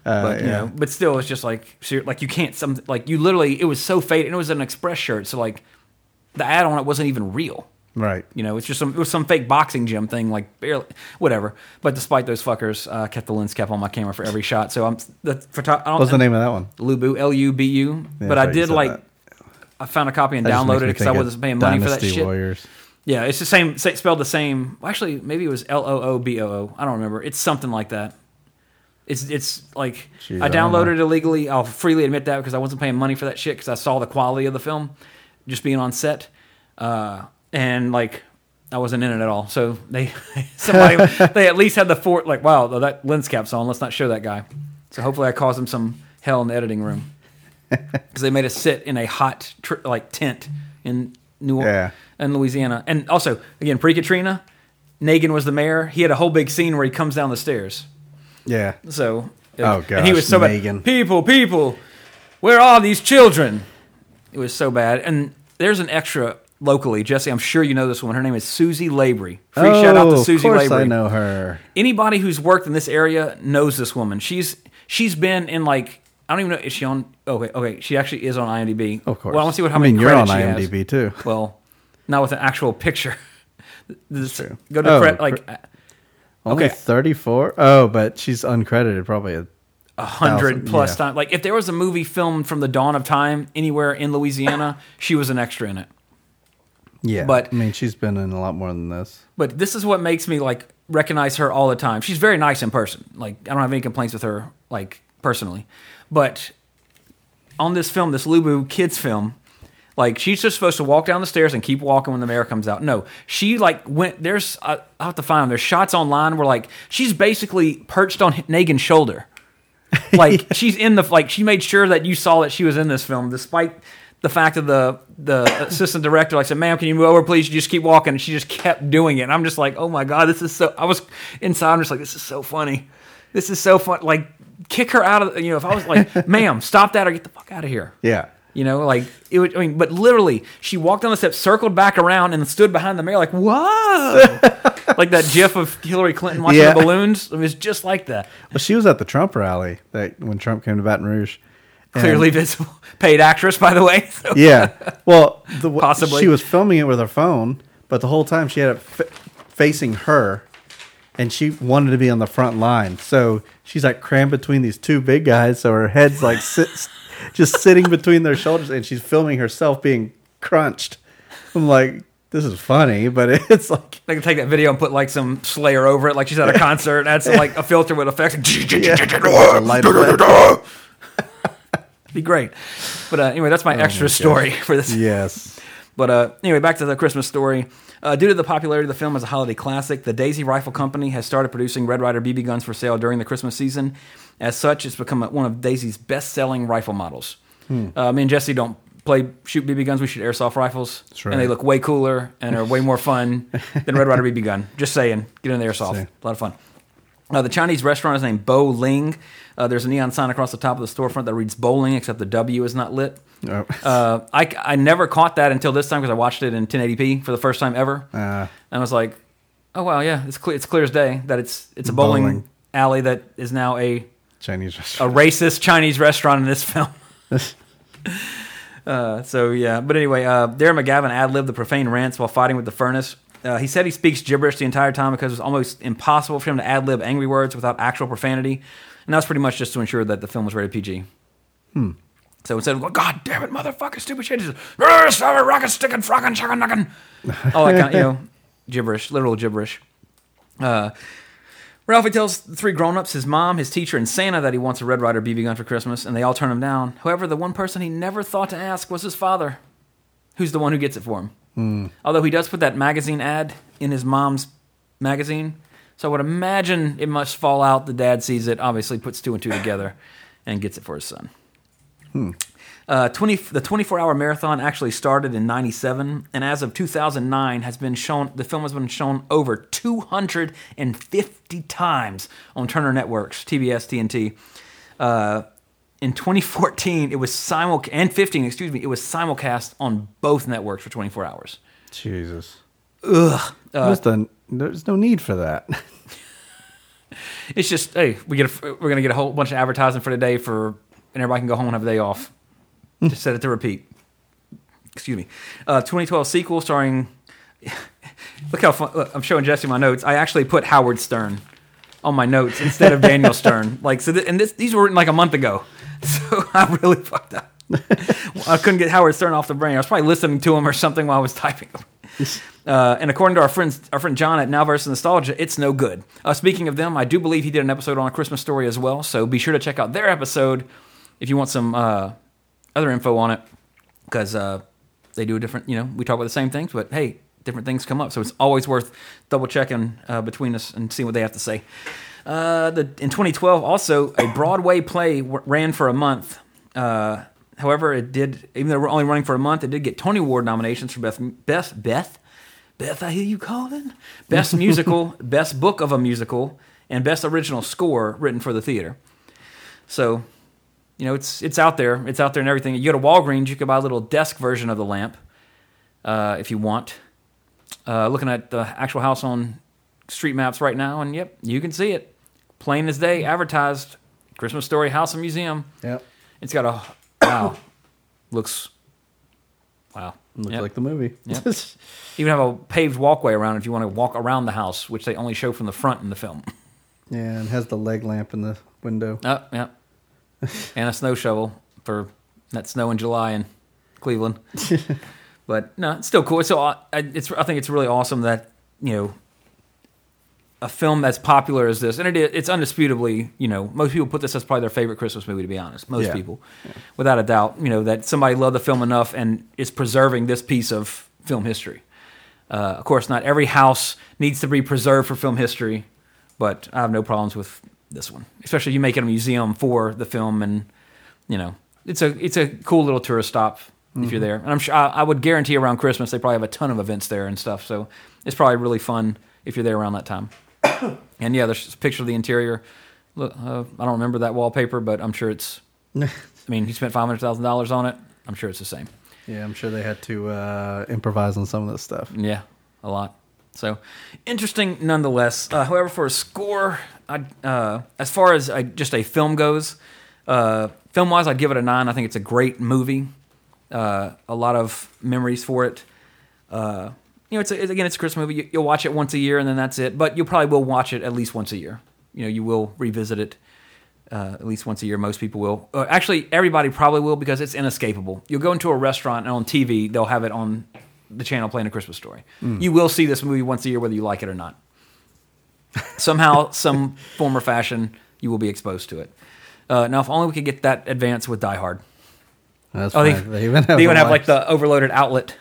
Uh, But you yeah. know, but still, it's just like like you can't some like you literally it was so faded and it was an express shirt, so like the ad on it wasn't even real. right. You know, it's just some it was some fake boxing gym thing, like barely whatever. But despite those fuckers, uh, kept the lens cap on my camera for every shot. So I'm the photo. I don't, What's the name of that one? Lubu L U B U. But I did like that. I found a copy and That downloaded it because I wasn't paying money for that shit. Warriors. Yeah, it's the same, spelled the same. Actually, maybe it was L O O B O O. I don't remember. It's something like that. It's it's like Jeez, I I downloaded know. it illegally. I'll freely admit that because I wasn't paying money for that shit because I saw the quality of the film, just being on set, uh, and like I wasn't in it at all. So they somebody they at least had the fort like wow that lens cap's on. Let's not show that guy. So hopefully I caused them some hell in the editing room because they made us sit in a hot tr- like tent in New Yeah. In Louisiana. And also, again, pre Katrina, Nagin was the mayor. He had a whole big scene where he comes down the stairs. Yeah. So, Oh, and he was so Nagin. bad. People, people, where are these children? It was so bad. And there's an extra locally, Jesse. I'm sure you know this one. Her name is Susie Labry. Free oh, shout out to Oh, Susie Of course, Labry I know her. anybody who's worked in this area knows this woman. She's she's been in like I don't even know is she on okay okay she actually is on IMDb. Of course. Well, I want to see what how I many mean, you're on credits she has. IMDb too. Well, not with an actual picture. This- true. Go to Oh, cre- like cre- Only Okay. 34? Oh, but she's uncredited probably. A, a hundred plus yeah. times. Like if there was a movie filmed from the dawn of time anywhere in Louisiana, she was an extra in it. yeah. But- I mean, she's been in a lot more than this. But this is what makes me like recognize her all the time. She's very nice in person. Like I don't have any complaints with her like personally. But on this film, this Lubu kids film, like she's just supposed to walk down the stairs and keep walking when the mayor comes out. No, she like went. There's I I'll have to find them. There's shots online where like she's basically perched on Nagin's shoulder. Like she's in the like she made sure that you saw that she was in this film, despite the fact that the the assistant director like said, "Ma'am, can you move over, please?" You just keep walking, and she just kept doing it. And I'm just like, "Oh my god, this is so." I was inside. I'm just like, "This is so funny. This is so fun." Like, kick her out of. You know, if I was like, "Ma'am, stop that or get the fuck out of here." Yeah. You know, like it would. I mean, but literally, she walked down the steps, circled back around, and stood behind the mayor, like, "Whoa!" like that GIF of Hillary Clinton watching Yeah. the balloons. It was just like that. Well, she was at the Trump rally that when Trump came to Baton Rouge. Clearly visible, paid actress, by the way. So- Yeah. Well, the, Possibly. she was filming it with her phone, but the whole time she had it f- facing her, and she wanted to be on the front line. So she's like crammed between these two big guys, so her head's like sits, just sitting between their shoulders, and she's filming herself being crunched. I'm like, this is funny, but it's like, They can take that video and put like some Slayer over it, like she's at a concert, add some like a filter with effects. yeah, be great. But uh, anyway, that's my extra Oh gosh. story for this. Yes. But uh, anyway, back to the Christmas story. Uh, due to the popularity of the film as a holiday classic, the Daisy Rifle Company has started producing Red Ryder BB guns for sale during the Christmas season. As such, it's become one of Daisy's best-selling rifle models. Uh, me and Jesse don't play shoot BB guns; we shoot airsoft rifles, right. and they look way cooler and are way more fun than Red Ryder BB gun. Just saying, get in the airsoft, See. a lot of fun. Uh, the Chinese restaurant is named Bo Ling. Uh, there's a neon sign across the top of the storefront that reads bowling, except the W is not lit. Oh. Uh, I, I never caught that until this time because I watched it in 1080p for the first time ever. Uh, and I was like, oh, wow, yeah, it's clear, it's clear as day that it's, it's a bowling, Bowling. alley that is now a, Chinese restaurant. a racist Chinese restaurant in this film. Uh, so yeah, but anyway, uh, Darren McGavin ad libbed the profane rants while fighting with the furnace. Uh, he said he speaks gibberish the entire time because it's almost impossible for him to ad lib angry words without actual profanity, and that's pretty much just to ensure that the film was rated PG. So instead of going, God damn it, motherfucker, stupid shit, he's just, rocket sticking, frockin', chuckin', nuckin'." all that kind of, you know, gibberish, literal gibberish. Uh, Ralphie tells the three grown-ups, his mom, his teacher, and Santa that he wants a Red Ryder BB gun for Christmas, and they all turn him down. However, the one person he never thought to ask was his father, who's the one who gets it for him. Although he does put that magazine ad in his mom's magazine, so I would imagine it must fall out. The dad sees it, obviously puts two and two together, and gets it for his son. Uh, 20, the 24 hour marathon actually started in 97, and as of 2009, has been shown. The film has been shown over 250 times on Turner Networks, TBS, TNT. Uh, in 2014, it was simul and 15, excuse me, it was simulcast on both networks for 24 hours. Jesus. Ugh. There's, the- there's no need for that. It's just, hey, we get a, we're gonna get a whole bunch of advertising for today for, and everybody can go home and have a day off. just set it to repeat. Excuse me. Uh, 2012 sequel starring. look how fun. Look, I'm showing Jesse my notes. I actually put Howard Stern on my notes instead of Daniel Stern. Like so, th- and this, these were written like a month ago, so I really fucked up. I couldn't get Howard Stern off the brain. I was probably listening to him or something while I was typing. Uh, and according to our friends, our friend John at Now vs Nostalgia, it's no good. Uh, speaking of them, I do believe he did an episode on a Christmas story as well. So be sure to check out their episode if you want some uh, other info on it, because uh, they do a different. You know, we talk about the same things, but hey, different things come up. So it's always worth double checking uh, between us and seeing what they have to say. Uh, the, in 2012, also a Broadway play w- ran for a month. Uh, however, it did, even though we're only running for a month, it did get Tony Award nominations for best, best Beth, Beth, I hear you calling. Best musical, best book of a musical, and best original score written for the theater. So, you know, it's it's out there. It's out there and everything. You go to Walgreens, you can buy a little desk version of the lamp uh, if you want. Uh, looking at the actual house on street maps right now, and yep, you can see it. Plain as day, advertised. Christmas Story House and Museum. Yep. It's got a wow. Looks wow. Looks Yep. like the movie. Yep. Even have a paved walkway around if you want to walk around the house, which they only show from the front in the film. yeah, and has the leg lamp in the window. Oh, yeah. and a snow shovel for that snow in July in Cleveland. but no, it's still cool. So I- it's I think it's really awesome that you know a film as popular as this, and it is, it's undisputably you know most people put this as probably their favorite Christmas movie. To be honest, most Yeah. people, without a doubt, you know that somebody loved the film enough and is preserving this piece of film history. Uh, of course, not every house needs to be preserved for film history, but I have no problems with this one. Especially you make it a museum for the film, and you know, it's a it's a cool little tourist stop if you're there. And I'm sure I, I would guarantee around Christmas they probably have a ton of events there and stuff. So it's probably really fun if you're there around that time. and yeah, there's a picture of the interior. Look, uh, I don't remember that wallpaper, but I'm sure it's. I mean, he spent five hundred thousand dollars on it. I'm sure it's the same. Yeah, I'm sure they had to uh, improvise on some of this stuff. Yeah, a lot. So interesting nonetheless. Uh, however, for a score, I, uh, as far as uh, just a film goes, uh, film wise, I'd give it a nine. I think it's a great movie. Uh, a lot of memories for it. Uh, you know, it's a, again, it's a Christmas movie. You, you'll watch it once a year and then that's it. But you probably will watch it at least once a year. You know, you will revisit it uh, at least once a year. Most people will. Uh, actually, everybody probably will because it's inescapable. You'll go into a restaurant and on TV they'll have it on the channel playing a Christmas story. You will see this movie once a year, whether you like it or not. Somehow, some form or fashion, you will be exposed to it. Uh, now, if only we could get that advance with Die Hard. That's Oh, they. They even have, they even have like the overloaded outlet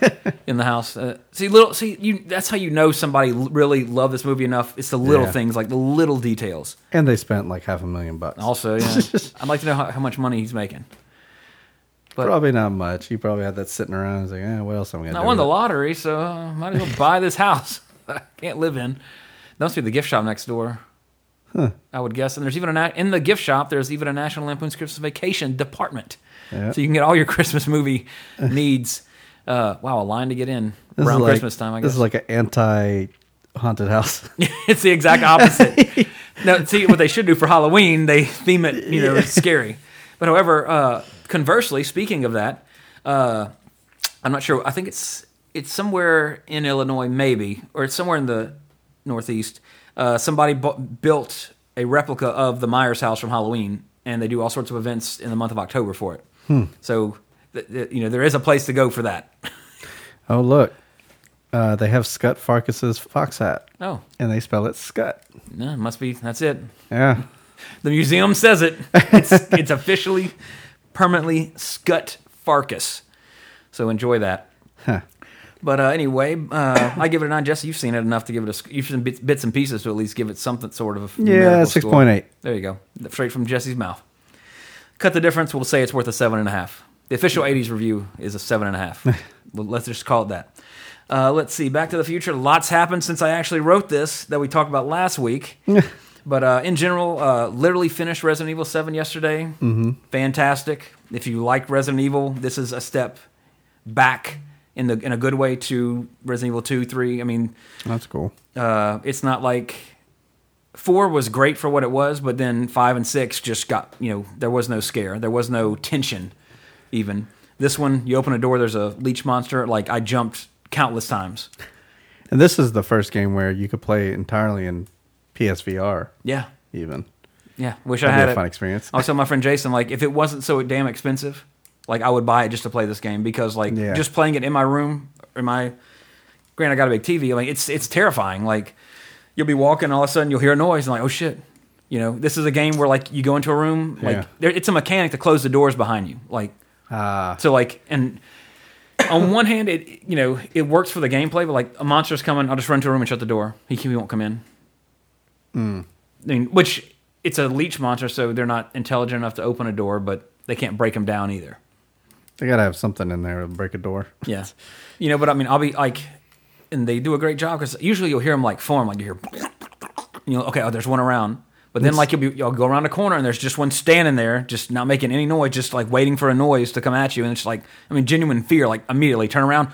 in the house. Uh, see, little, see, you. That's how you know somebody l- really loved this movie enough. It's the little Yeah. things, like the little details. and they spent like half a million bucks. Also, yeah, I'd like to know how, how much money he's making. But probably not much. He probably had that sitting around. He's like, eh, what else am I gonna I do? won the it?" lottery, so uh, might as well buy this house. I can't live in. There must be the gift shop next door. I would guess. And there's even a na- in the gift shop. There's even a National Lampoon's Christmas Vacation department, Yeah. so you can get all your Christmas movie needs. Uh, wow, a line to get in This around like- Christmas time. I guess This is like an anti haunted house. it's the exact opposite. no, see what they should do for Halloween, they theme it, you know, scary. But however, uh, conversely, speaking of that, uh, I'm not sure. I think it's it's somewhere in Illinois, maybe, or it's somewhere in the Northeast. Uh, somebody bu- built a replica of the Myers house from Halloween, and they do all sorts of events in the month of October for it. Hmm. So, th- th- you know, there is a place to go for that. oh look, uh, they have Scott Farkas's fox hat, Oh, and they spell it Scott. no, must be that's it. Yeah, The museum says it. It's, it's officially, permanently Scut Farkas. So enjoy that. Huh. But uh, anyway, uh, I give it a nine. Jesse, you've seen it enough to give it a. You've seen bits, bits and pieces to at least give it something sort of. yeah, six score. point eight. There you go, straight from Jesse's mouth. Cut the difference. We'll say it's worth a seven and a half. The official '80s review is a seven and a half. well, let's just call it that. Uh, let's see. Back to the Future. Lots happened since I actually wrote this that we talked about last week. but uh, in general, uh, literally finished Resident Evil 7 yesterday. Mm-hmm. Fantastic. If you like Resident Evil, this is a step back in the in a good way to Resident Evil 2, 3. I mean, That's cool. uh, it's not like four was great for what it was, but then five and six just got you know there was no scare, there was no tension, even. This one, you open a door, there's a leech monster. Like I jumped countless times. And this is the first game where you could play entirely in PSVR. Yeah, Even yeah. Wish I that'd had be a it. fun experience. I was telling my friend Jason, like, if it wasn't so damn expensive, like, I would buy it just to play this game because, like, Yeah. just playing it in my room, in my, granted, I got a big TV. Like, it's it's terrifying. Like, you'll be walking, all of a sudden, you'll hear a noise, and like, oh shit, you know, this is a game where like you go into a room, like, Yeah. there, it's a mechanic to close the doors behind you, like, Ah, so like, and on one hand, it you know it works for the gameplay, but like a monster's coming, I'll just run to a room and shut the door. He, he won't come in. Hmm. I mean, which it's a leech monster, so they're not intelligent enough to open a door, but they can't break them down either. They gotta have something in there to break a door. Yeah, you know, but I mean, I'll be like, and they do a great job because usually you'll hear them like form, like you hear, you know, okay, oh, there's one around. But then, like you'll be, you'll go around a corner and there's just one standing there, just not making any noise, just like waiting for a noise to come at you, and it's like, I mean, genuine fear. Like immediately turn around,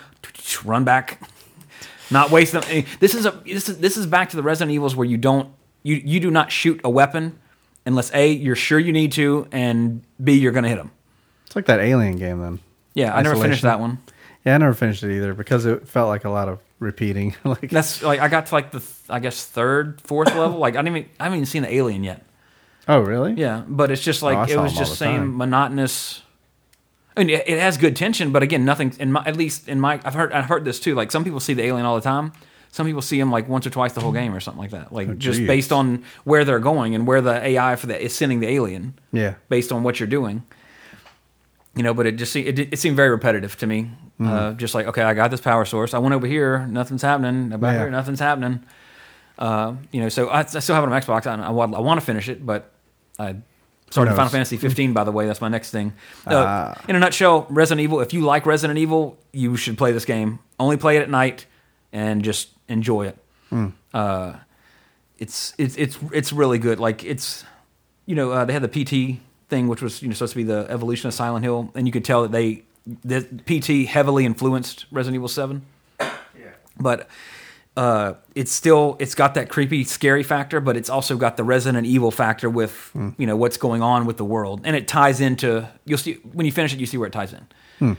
run back, not waste them. eh, This is a this is this is back to the Resident Evils where you don't you you do not shoot a weapon unless a you're sure you need to, and b you're gonna hit them. It's like that Alien game then. Yeah, I never finished that one. Yeah, I never finished it either because it felt like a lot of repeating. like That's like I got to like the th- I guess third, fourth level. Like I didn't even I haven't even seen the alien yet. oh really? Yeah, but it's just Oh, like it was just same time. monotonous. I mean, it, has good tension, but again, nothing in my at least in my I've heard I've heard this too. Like some people see the alien all the time. Some people see him like once or twice the whole game or something like that. Like oh, just Oh, geez. based on where they're going and where the AI for that is sending the alien. Yeah. based on what you're doing. You know, but it just it, it seemed very repetitive to me. Uh, Mm-hmm. just like okay, I got this power source. I went over here, nothing's happening. About Yeah. here, nothing's happening. Uh, you know, so I, I still have it on Xbox. I, I, want- I want to finish it, but I started? Final Fantasy 15. By the way, that's my next thing. Uh. In a nutshell, Resident Evil. If you like Resident Evil, you should play this game. Only play it at night and just enjoy it. Uh, it's it's it's it's really good. Like it's you know uh, they had the PT thing, which was you know supposed to be the evolution of Silent Hill, and you could tell that they the PT heavily influenced Resident Evil Seven. Yeah. But uh, it's still it's got that creepy, scary factor, but it's also got the Resident Evil factor with you know what's going on with the world, and it ties into you'll see when you finish it, you see where it ties in.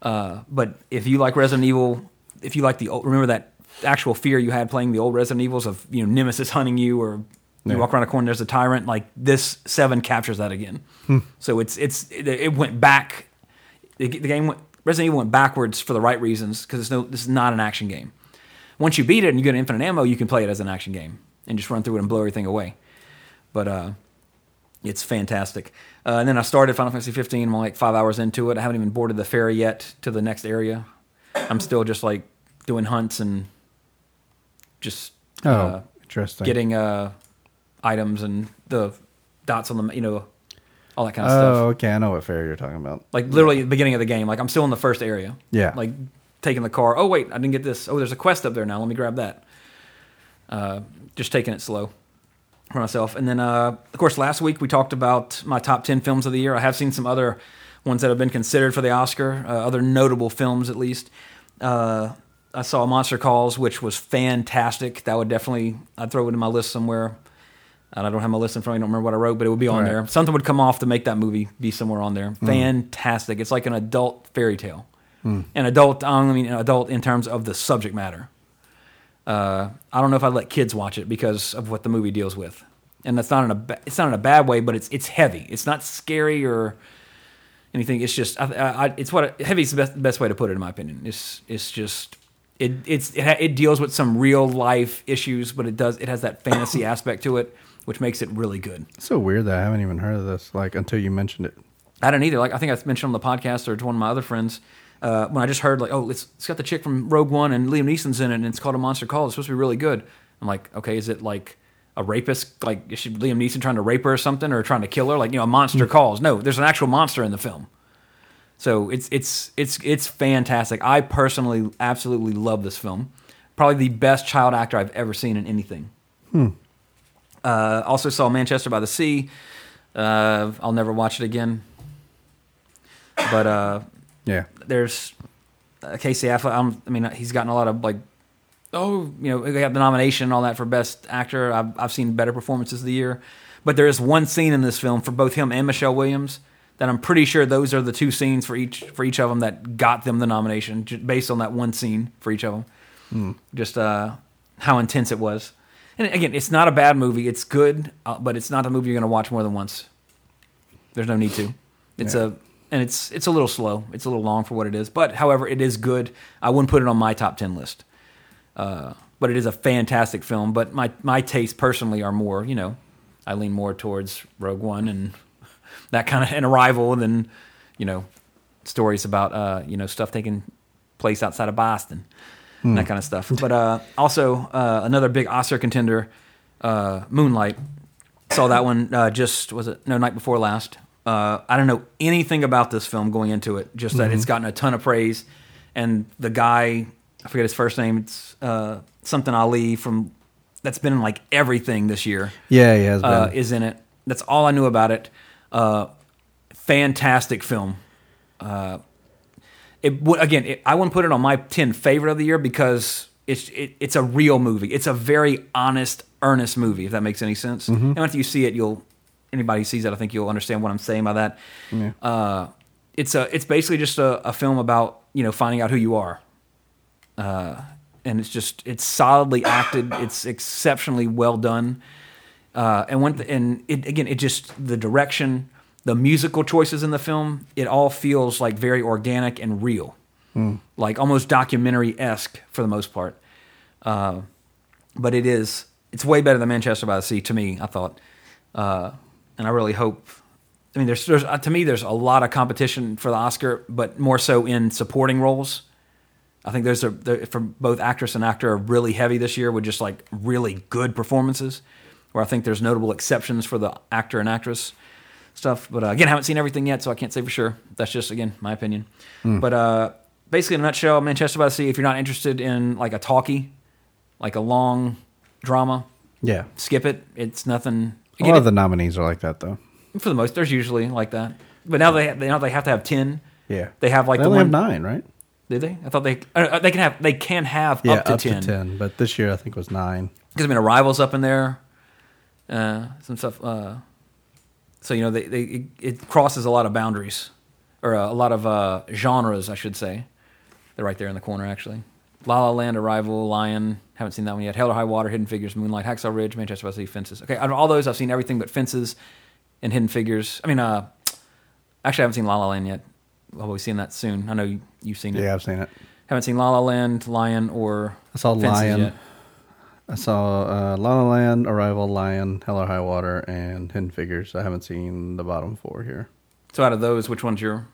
Uh, but if you like Resident Evil, if you like the old, remember that actual fear you had playing the old Resident Evils of you know Nemesis hunting you or you Yeah. walk around a corner there's a tyrant like this seven captures that again. So it's it's it, it went back. The, the game went Resident Evil went backwards for the right reasons because it's no this is not an action game. Once you beat it and you get infinite ammo, you can play it as an action game and just run through it and blow everything away. But uh, It's fantastic. Uh, and then I started Final Fantasy 15. I'm like five hours into it. I haven't even boarded the ferry yet to the next area. I'm still just like doing hunts and just Oh, uh, interesting. getting uh, items and the dots on the you know all that kind of Oh, stuff. okay. I know what fairy you're talking about. Like literally at the beginning of the game. Like I'm still in the first area. Yeah. Like taking the car. Oh wait, I didn't get this. Oh, there's a quest up there now. Let me grab that. Uh, just taking it slow for myself. And then, uh, of course, last week we talked about my top ten films of the year. I have seen some other ones that have been considered for the Oscar. Uh, other notable films, at least. Uh, I saw Monster Calls, which was fantastic. That would definitely I'd throw it in my list somewhere. And I don't have my list in front of me. I don't remember what I wrote, but it would be on Right. there. Something would come off to make that movie be somewhere on there. Fantastic. It's like an adult fairy tale. An adult, I mean an adult in terms of the subject matter. Uh, I don't know if I'd let kids watch it because of what the movie deals with, and that's not in a it's not in a bad way, but it's it's heavy. It's not scary or anything. It's just I, I, I- it's what heavy is the best, best way to put it in my opinion. It's it's just it it's it, it deals with some real life issues, but it does it has that fantasy aspect to it, which makes it really good. It's so weird that I haven't even heard of this. Like until you mentioned it. I don't either. Like I think I mentioned on the podcast or to one of my other friends uh, when I just heard like, oh, it's, it's got the chick from Rogue One and Liam Neeson's in it, and it's called A Monster Call. It's supposed to be really good. I'm like, okay, is it like a rapist? Like is she, Liam Neeson trying to rape her or something, or trying to kill her? Like you know, a monster calls. No, there's an actual monster in the film. So it's it's it's it's fantastic. I personally absolutely love this film. Probably the best child actor I've ever seen in anything. Uh, also saw Manchester by the Sea. Uh, I'll never watch it again. But uh, Yeah. there's uh, Casey Affleck. I'm, I mean, he's gotten a lot of like, oh, you know, they got the nomination and all that for best actor. I've, I've seen better performances of the year, but there is one scene in this film for both him and Michelle Williams that I'm pretty sure those are the two scenes for each for each of them that got them the nomination, based on that one scene for each of them. Just uh, how intense it was. And again, it's not a bad movie. It's good, uh, but it's not a movie you're going to watch more than once. There's no need to. It's Yeah. a and it's it's a little slow. It's a little long for what it is. But however, it is good. I wouldn't put it on my top ten list. Uh, but it is a fantastic film. But my my tastes personally are more, you know, I lean more towards Rogue One and that kind of an Arrival than, you know, stories about uh, you know stuff taking place outside of Boston, that kind of stuff. But uh, also uh, another big Oscar contender, uh, Moonlight. Saw that one uh, just was it no night before last. Uh, I don't know anything about this film going into it. Just that it's gotten a ton of praise, and the guy I forget his first name. It's uh, something Ali from that's been in like everything this year Yeah, he has been. uh, is in it. That's all I knew about it. Uh, fantastic film. Uh, it again. It, I wouldn't put it on my ten favorite of the year because it's it, it's a real movie. It's a very honest, earnest movie. If that makes any sense. And after you see it, you'll anybody who sees it, I think you'll understand what I'm saying by that. Uh, it's a it's basically just a, a film about you know finding out who you are Uh, and it's just it's solidly acted. It's exceptionally well done. Uh, and when and it again, it just the direction, the musical choices in the film, it all feels like very organic and real, like almost documentary esque for the most part. Uh, but it is it's way better than Manchester by the Sea to me. I thought, uh, and I really hope. I mean, there's, there's uh, to me there's a lot of competition for the Oscar, but more so in supporting roles. I think there's a there, for both actress and actor are really heavy this year with just like really good performances. Where I think there's notable exceptions for the actor and actress stuff. But uh, again, I haven't seen everything yet, so I can't say for sure. That's just again my opinion. But uh, basically, in a nutshell, Manchester by the Sea. If you're not interested in like a talkie, like a long drama, yeah. skip it. It's nothing. A lot of the nominees are like that, though. for the most, there's usually like that. But now they they now they have to have ten. Yeah. They have like they the only one. have nine, right? Did they? I thought they uh, they can have they can have Yeah, up to ten. But this year, I think was nine. because I mean, Arrival's up in there, uh, some stuff. Uh, so you know, they, they it, it crosses a lot of boundaries, or uh, a lot of uh, genres, I should say. They're right there in the corner, actually. La La Land, Arrival, Lion. Haven't seen that one yet. Hell or High Water, Hidden Figures, Moonlight, Hacksaw Ridge, Manchester by the Sea, Fences. Okay, out of all those, I've seen everything but Fences and Hidden Figures. I mean, uh, actually, I haven't seen La La Land yet. I'll be seeing that soon. I know you, you've seen it. Yeah, I've seen it. Haven't seen La La Land, Lion, or I saw Fences Lion. yet. I saw uh, La La Land, Arrival, Lion, Hell or High Water, and Hidden Figures. I haven't seen the bottom four here. So out of those, which one's your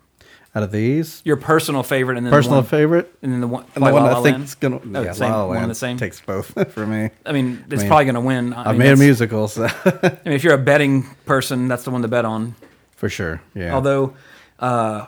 Out of these, your personal favorite? And then personal the one, favorite, and then the one, and the one La I think is gonna Oh, yeah, same, La La one Land the same. takes both for me. I mean, it's mean, probably going to win. I, I mean, made a musical, so I mean, if you're a betting person, that's the one to bet on. for sure. Yeah. Although, uh,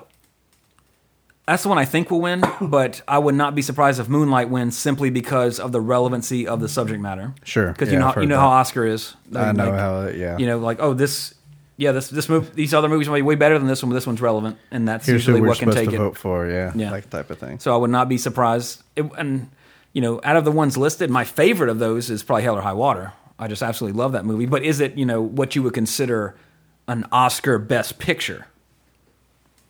that's the one I think will win, but I would not be surprised if Moonlight wins simply because of the relevancy of the subject matter. Sure. Because Yeah, you know how, you know that. how Oscar is. I know Like, how. Yeah. You know, like oh this, yeah this this movie these other movies might be way better than this one, but this one's relevant, and that's Here's usually what can take it. vote for. Yeah. Yeah. Like type of thing. So I would not be surprised. It, and you know, out of the ones listed, my favorite of those is probably Hell or High Water. I just absolutely love that movie. But is it you know what you would consider an Oscar Best Picture?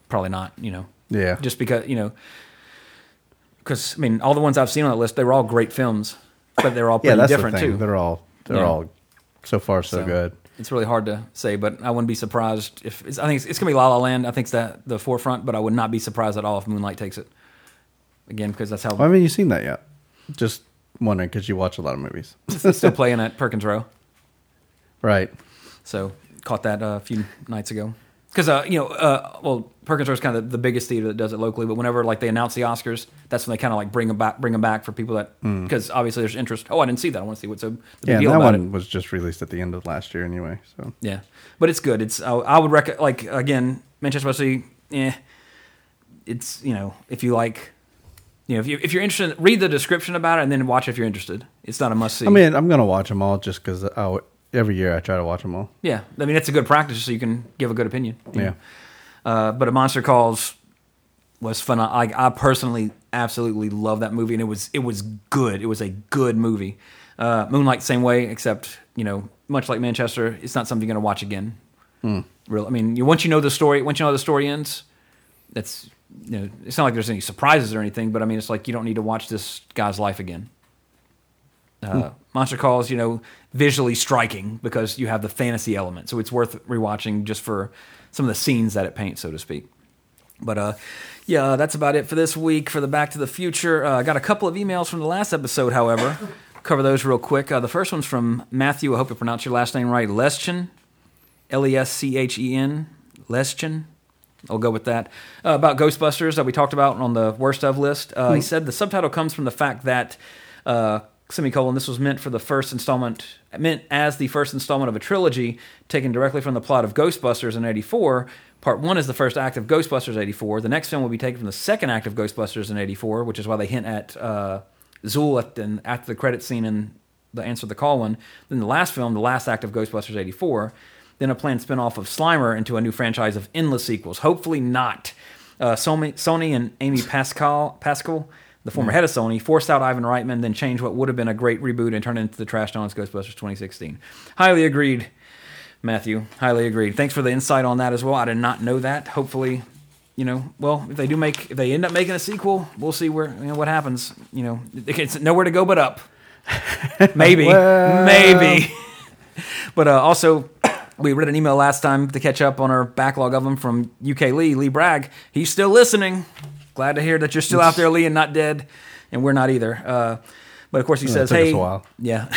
Probably not. You know, Yeah. just because you know, because I mean, all the ones I've seen on that list, they were all great films, but they're all yeah. pretty That's different the too. They're all. They're Yeah. all so far so, So, good. It's really hard to say, but I wouldn't be surprised if it's, I think it's, it's gonna be La La Land. I think it's that the forefront, but I would not be surprised at all if Moonlight takes it. Again, because that's how Why haven't you seen that yet? Just wondering because you watch a lot of movies. it's still playing at Perkins Rowe. right. So caught that uh, a few nights ago. Because uh, you know, uh, well, Perkins is kind of the biggest theater that does it locally. But whenever like they announce the Oscars, that's when they kind of like bring them back, bring them back for people that because obviously there's interest. Oh, I didn't see that. I want to see what's the Hmm. Yeah. deal that about one it. was just released at the end of last year anyway. So Yeah, but it's good. It's I, I would recommend like again Manchester by the Sea. Eh, it's you know if you like, you know if you if you're interested, read the description about it and then watch if you're interested. It's not a must see. I mean, I'm gonna watch them all just because oh, every year I try to watch them all. yeah, I mean it's a good practice so you can give a good opinion. Yeah. know. Uh, but a Monster Calls was fun. I, I personally absolutely love that movie, and it was it was good. It was a good movie. Uh, Moonlight, same way, except you know, much like Manchester, it's not something you're gonna watch again. Real, I mean, you, once you know the story, once you know how the story ends, that's you know, it's not like there's any surprises or anything. But I mean, it's like you don't need to watch this guy's life again. Uh, Monster Calls, you know, visually striking because you have the fantasy element, so it's worth rewatching just for some of the scenes that it paints, so to speak. But uh, yeah, that's about it for this week for the Back to the Future. Uh, I got a couple of emails from the last episode, however. Cover those real quick. Uh, the first one's from Matthew. I hope I pronounced your last name right. Leschen, L E S C H E N, Leschen. I'll go with that. Uh, about Ghostbusters that we talked about on the worst of list. Uh, He said the subtitle comes from the fact that uh, semicolon this was meant for the first installment, meant as the first installment of a trilogy taken directly from the plot of Ghostbusters in '84. Part one is the first act of Ghostbusters '84. The next film will be taken from the second act of Ghostbusters in '84, which is why they hint at uh, Zuul at the, the credit scene in the Answer the Call one. Then the last film, the last act of Ghostbusters '84 then a planned spin-off of Slimer into a new franchise of endless sequels. Hopefully not. Uh, Sony, Sony and Amy Pascal, Pascal, the former head of Sony, forced out Ivan Reitman, then changed what would have been a great reboot and turned it into the trash Don's Ghostbusters 2016. Highly agreed, Matthew. Highly agreed. Thanks for the insight on that as well. I did not know that. Hopefully, you know, well, if they do make, if they end up making a sequel, we'll see where, you know, what happens. You know, it's nowhere to go but up. Maybe, maybe. But uh, also, we read an email last time to catch up on our backlog of them from UK Lee, Lee Bragg. He's still listening. Glad to hear that you're still out there, Lee, and not dead, and we're not either. Uh, but of course, he Yeah, it says, "Hey, a while. yeah."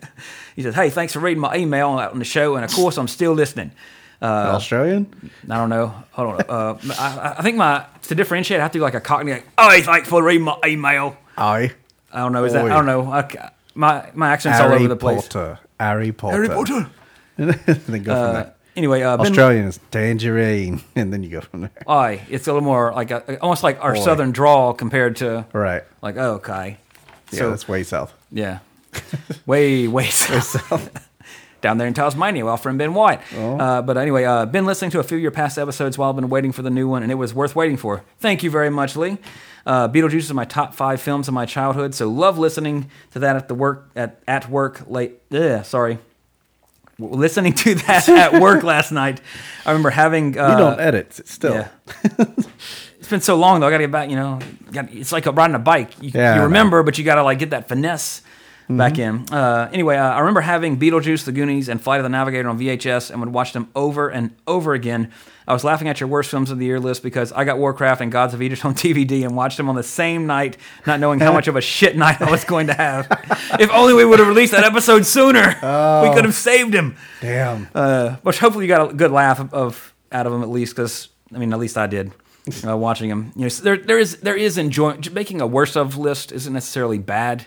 he says, "Hey, thanks for reading my email on the show, and of course, I'm still listening." Uh, Australian? I don't know. Hold on. Uh, I, I think my to differentiate, I have to do like a Cockney. Like, oh, thanks for reading my email. Aye. I don't know. Is that? I don't know. I, my my accent's all over the place. Harry Potter. Harry Potter. Harry Potter. and then go from Uh, there. Anyway, uh, Ben- Australian is tangerine, and then you go from there. Aye, it's a little more like a, almost like our Oi. southern drawl compared to Right. like oh, okay, Yeah, So- that's way south. yeah, way way south. Down there in Tasmania, our friend Ben White. Oh. Uh, but anyway, uh, been listening to a few of your past episodes while I've been waiting for the new one, and it was worth waiting for. Thank you very much, Lee. Uh, Beetlejuice is my top five films of my childhood, so love listening to that at the work at at work late. Ugh, sorry, listening to that at work last night. I remember having. Uh, You don't edit still. yeah. it's been so long though. I gotta get back. You know, got, it's like riding a bike. You, Yeah, you remember, but you gotta like get that finesse. Back in. Uh, anyway, uh, I remember having Beetlejuice, The Goonies, and Flight of the Navigator on VHS and would watch them over and over again. I was laughing at your worst films of the year list because I got Warcraft and Gods of Egypt on DVD and watched them on the same night, not knowing how much of a shit night I was going to have. if only we would have released that episode sooner, we could have saved him. Damn. Uh, which hopefully you got a good laugh of, of out of him at least, because I mean, at least I did. Uh, watching them, you know, so there there is there is enjoy making a worst of list isn't necessarily bad,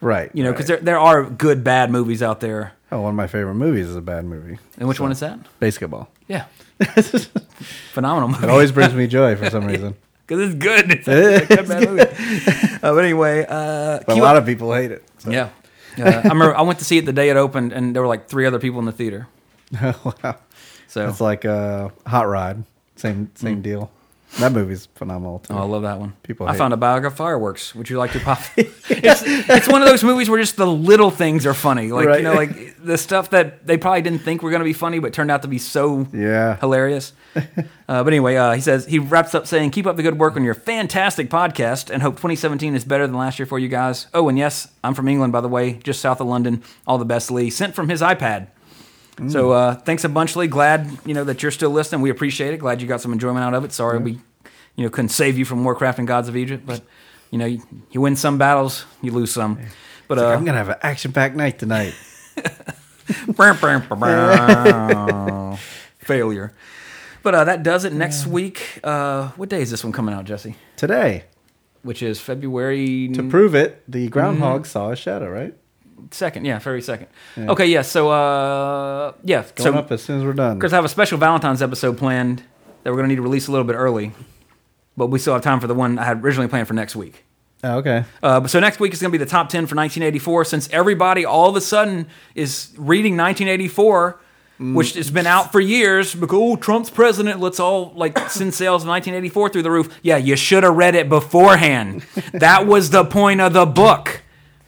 right. you know, because right. there there are good bad movies out there. Oh, one of my favorite movies is a bad movie. And which one is that? BASEketball. Yeah, phenomenal movie. It always brings me joy for some reason. because it's good. It's a bad movie. Uh, but anyway, uh, But a lot of people hate it. so- yeah. Uh, I remember I went to see it the day it opened, and there were like three other people in the theater. wow. So It's like a hot rod. Same same deal. That movie's phenomenal too. Oh, I love that one. People I found a bag of fireworks. Would you like to pop? it's, it's one of those movies where just the little things are funny. Like Right. you know, like the stuff that they probably didn't think were going to be funny, but turned out to be so Yeah. hilarious. uh, but anyway, uh, he says he wraps up saying, "Keep up the good work on your fantastic podcast, and hope 2017 is better than last year for you guys." Oh, and yes, I'm from England, by the way, just south of London. All the best, Lee. Sent from his iPad. So uh, thanks a bunch, Lee. Glad you know that you're still listening. We appreciate it. Glad you got some enjoyment out of it. Sorry we, you know, couldn't save you from Warcraft and Gods of Egypt, but you know, you, you win some battles, you lose some. But It's like, uh, I'm gonna have an action packed night tonight. failure. But uh, that does it. Next week, uh, what day is this one coming out, Jesse? Today, Which is February to prove it, the Mm-hmm. groundhog saw a shadow. Right, second. Yeah, February second. Okay, yeah. So uh, yeah, going so up as soon as we're done. Because I have a special Valentine's episode planned that we're going to need to release a little bit early, but we still have time for the one I had originally planned for next week. Oh, okay. Uh, but so next week is going to be the top 10 for 1984 since everybody all of a sudden is reading 1984 which has been out for years because oh trump's president let's all like send sales of 1984 through the roof yeah you should have read it beforehand that was the point of the book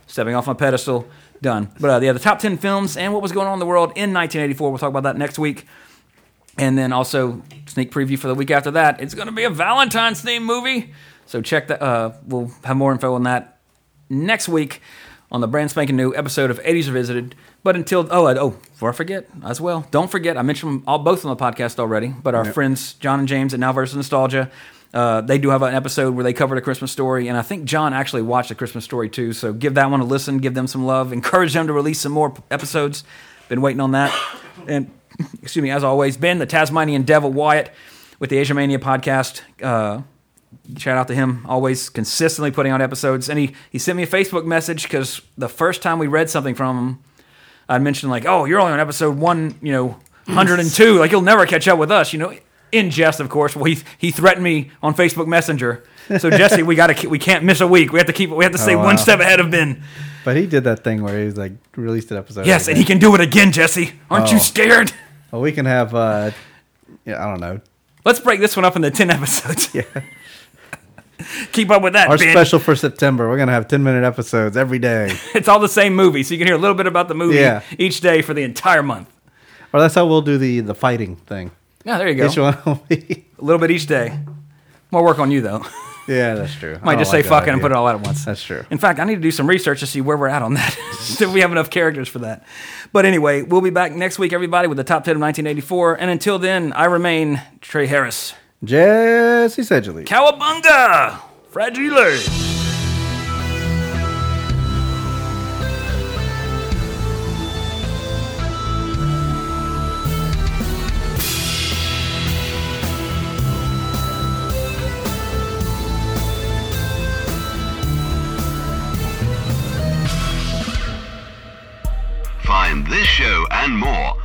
stepping off my pedestal done but uh, yeah the top 10 films and what was going on in the world in 1984 we'll talk about that next week and then also sneak preview for the week after that. It's going to be a Valentine's themed movie. So check that. Uh, we'll have more info on that next week on the brand spanking new episode of 80s Revisited. But until oh oh before I forget as well, don't forget I mentioned them all both on the podcast already. But our friends John and James at Now versus Nostalgia. Uh, they do have an episode where they covered a Christmas story, and I think John actually watched a Christmas story too. So give that one a listen, give them some love, encourage them to release some more episodes. Been waiting on that. And excuse me, as always, Ben, the Tasmanian Devil Wyatt with the Asia Mania podcast. Uh, shout out to him, always consistently putting out episodes. And he, he sent me a Facebook message because the first time we read something from him, I mentioned like, "Oh, you're only on episode one, you know, 102. Like you'll never catch up with us." You know, in jest, of course. Well, he he threatened me on Facebook Messenger. So Jesse, we got to we can't miss a week. We have to keep we have to stay Oh, wow. one step ahead of Ben. But he did that thing where he was like released an episode. Yes, and he can do it again, Jesse. Aren't you Oh. scared? Well, we can have. uh Yeah, I don't know. Let's break this one up into 10 episodes. Yeah. Keep up with that, Our Ben. special for September. We're gonna have ten minute episodes every day. It's all the same movie, so you can hear a little bit about the movie Yeah. each day for the entire month. or that's how we'll do the the fighting thing. Yeah, there you go. Each one will be. A little bit each day. More work on you, though. Yeah, that's true. I Might just say like fuck it and put it all out at once. That's true. In fact, I need to do some research to see where we're at on that. if we have enough characters for that. But anyway, we'll be back next week, everybody, with the top 10 of 1984. And until then, I remain Trey Harris. Jesse Seidule. Cowabunga! Fragile!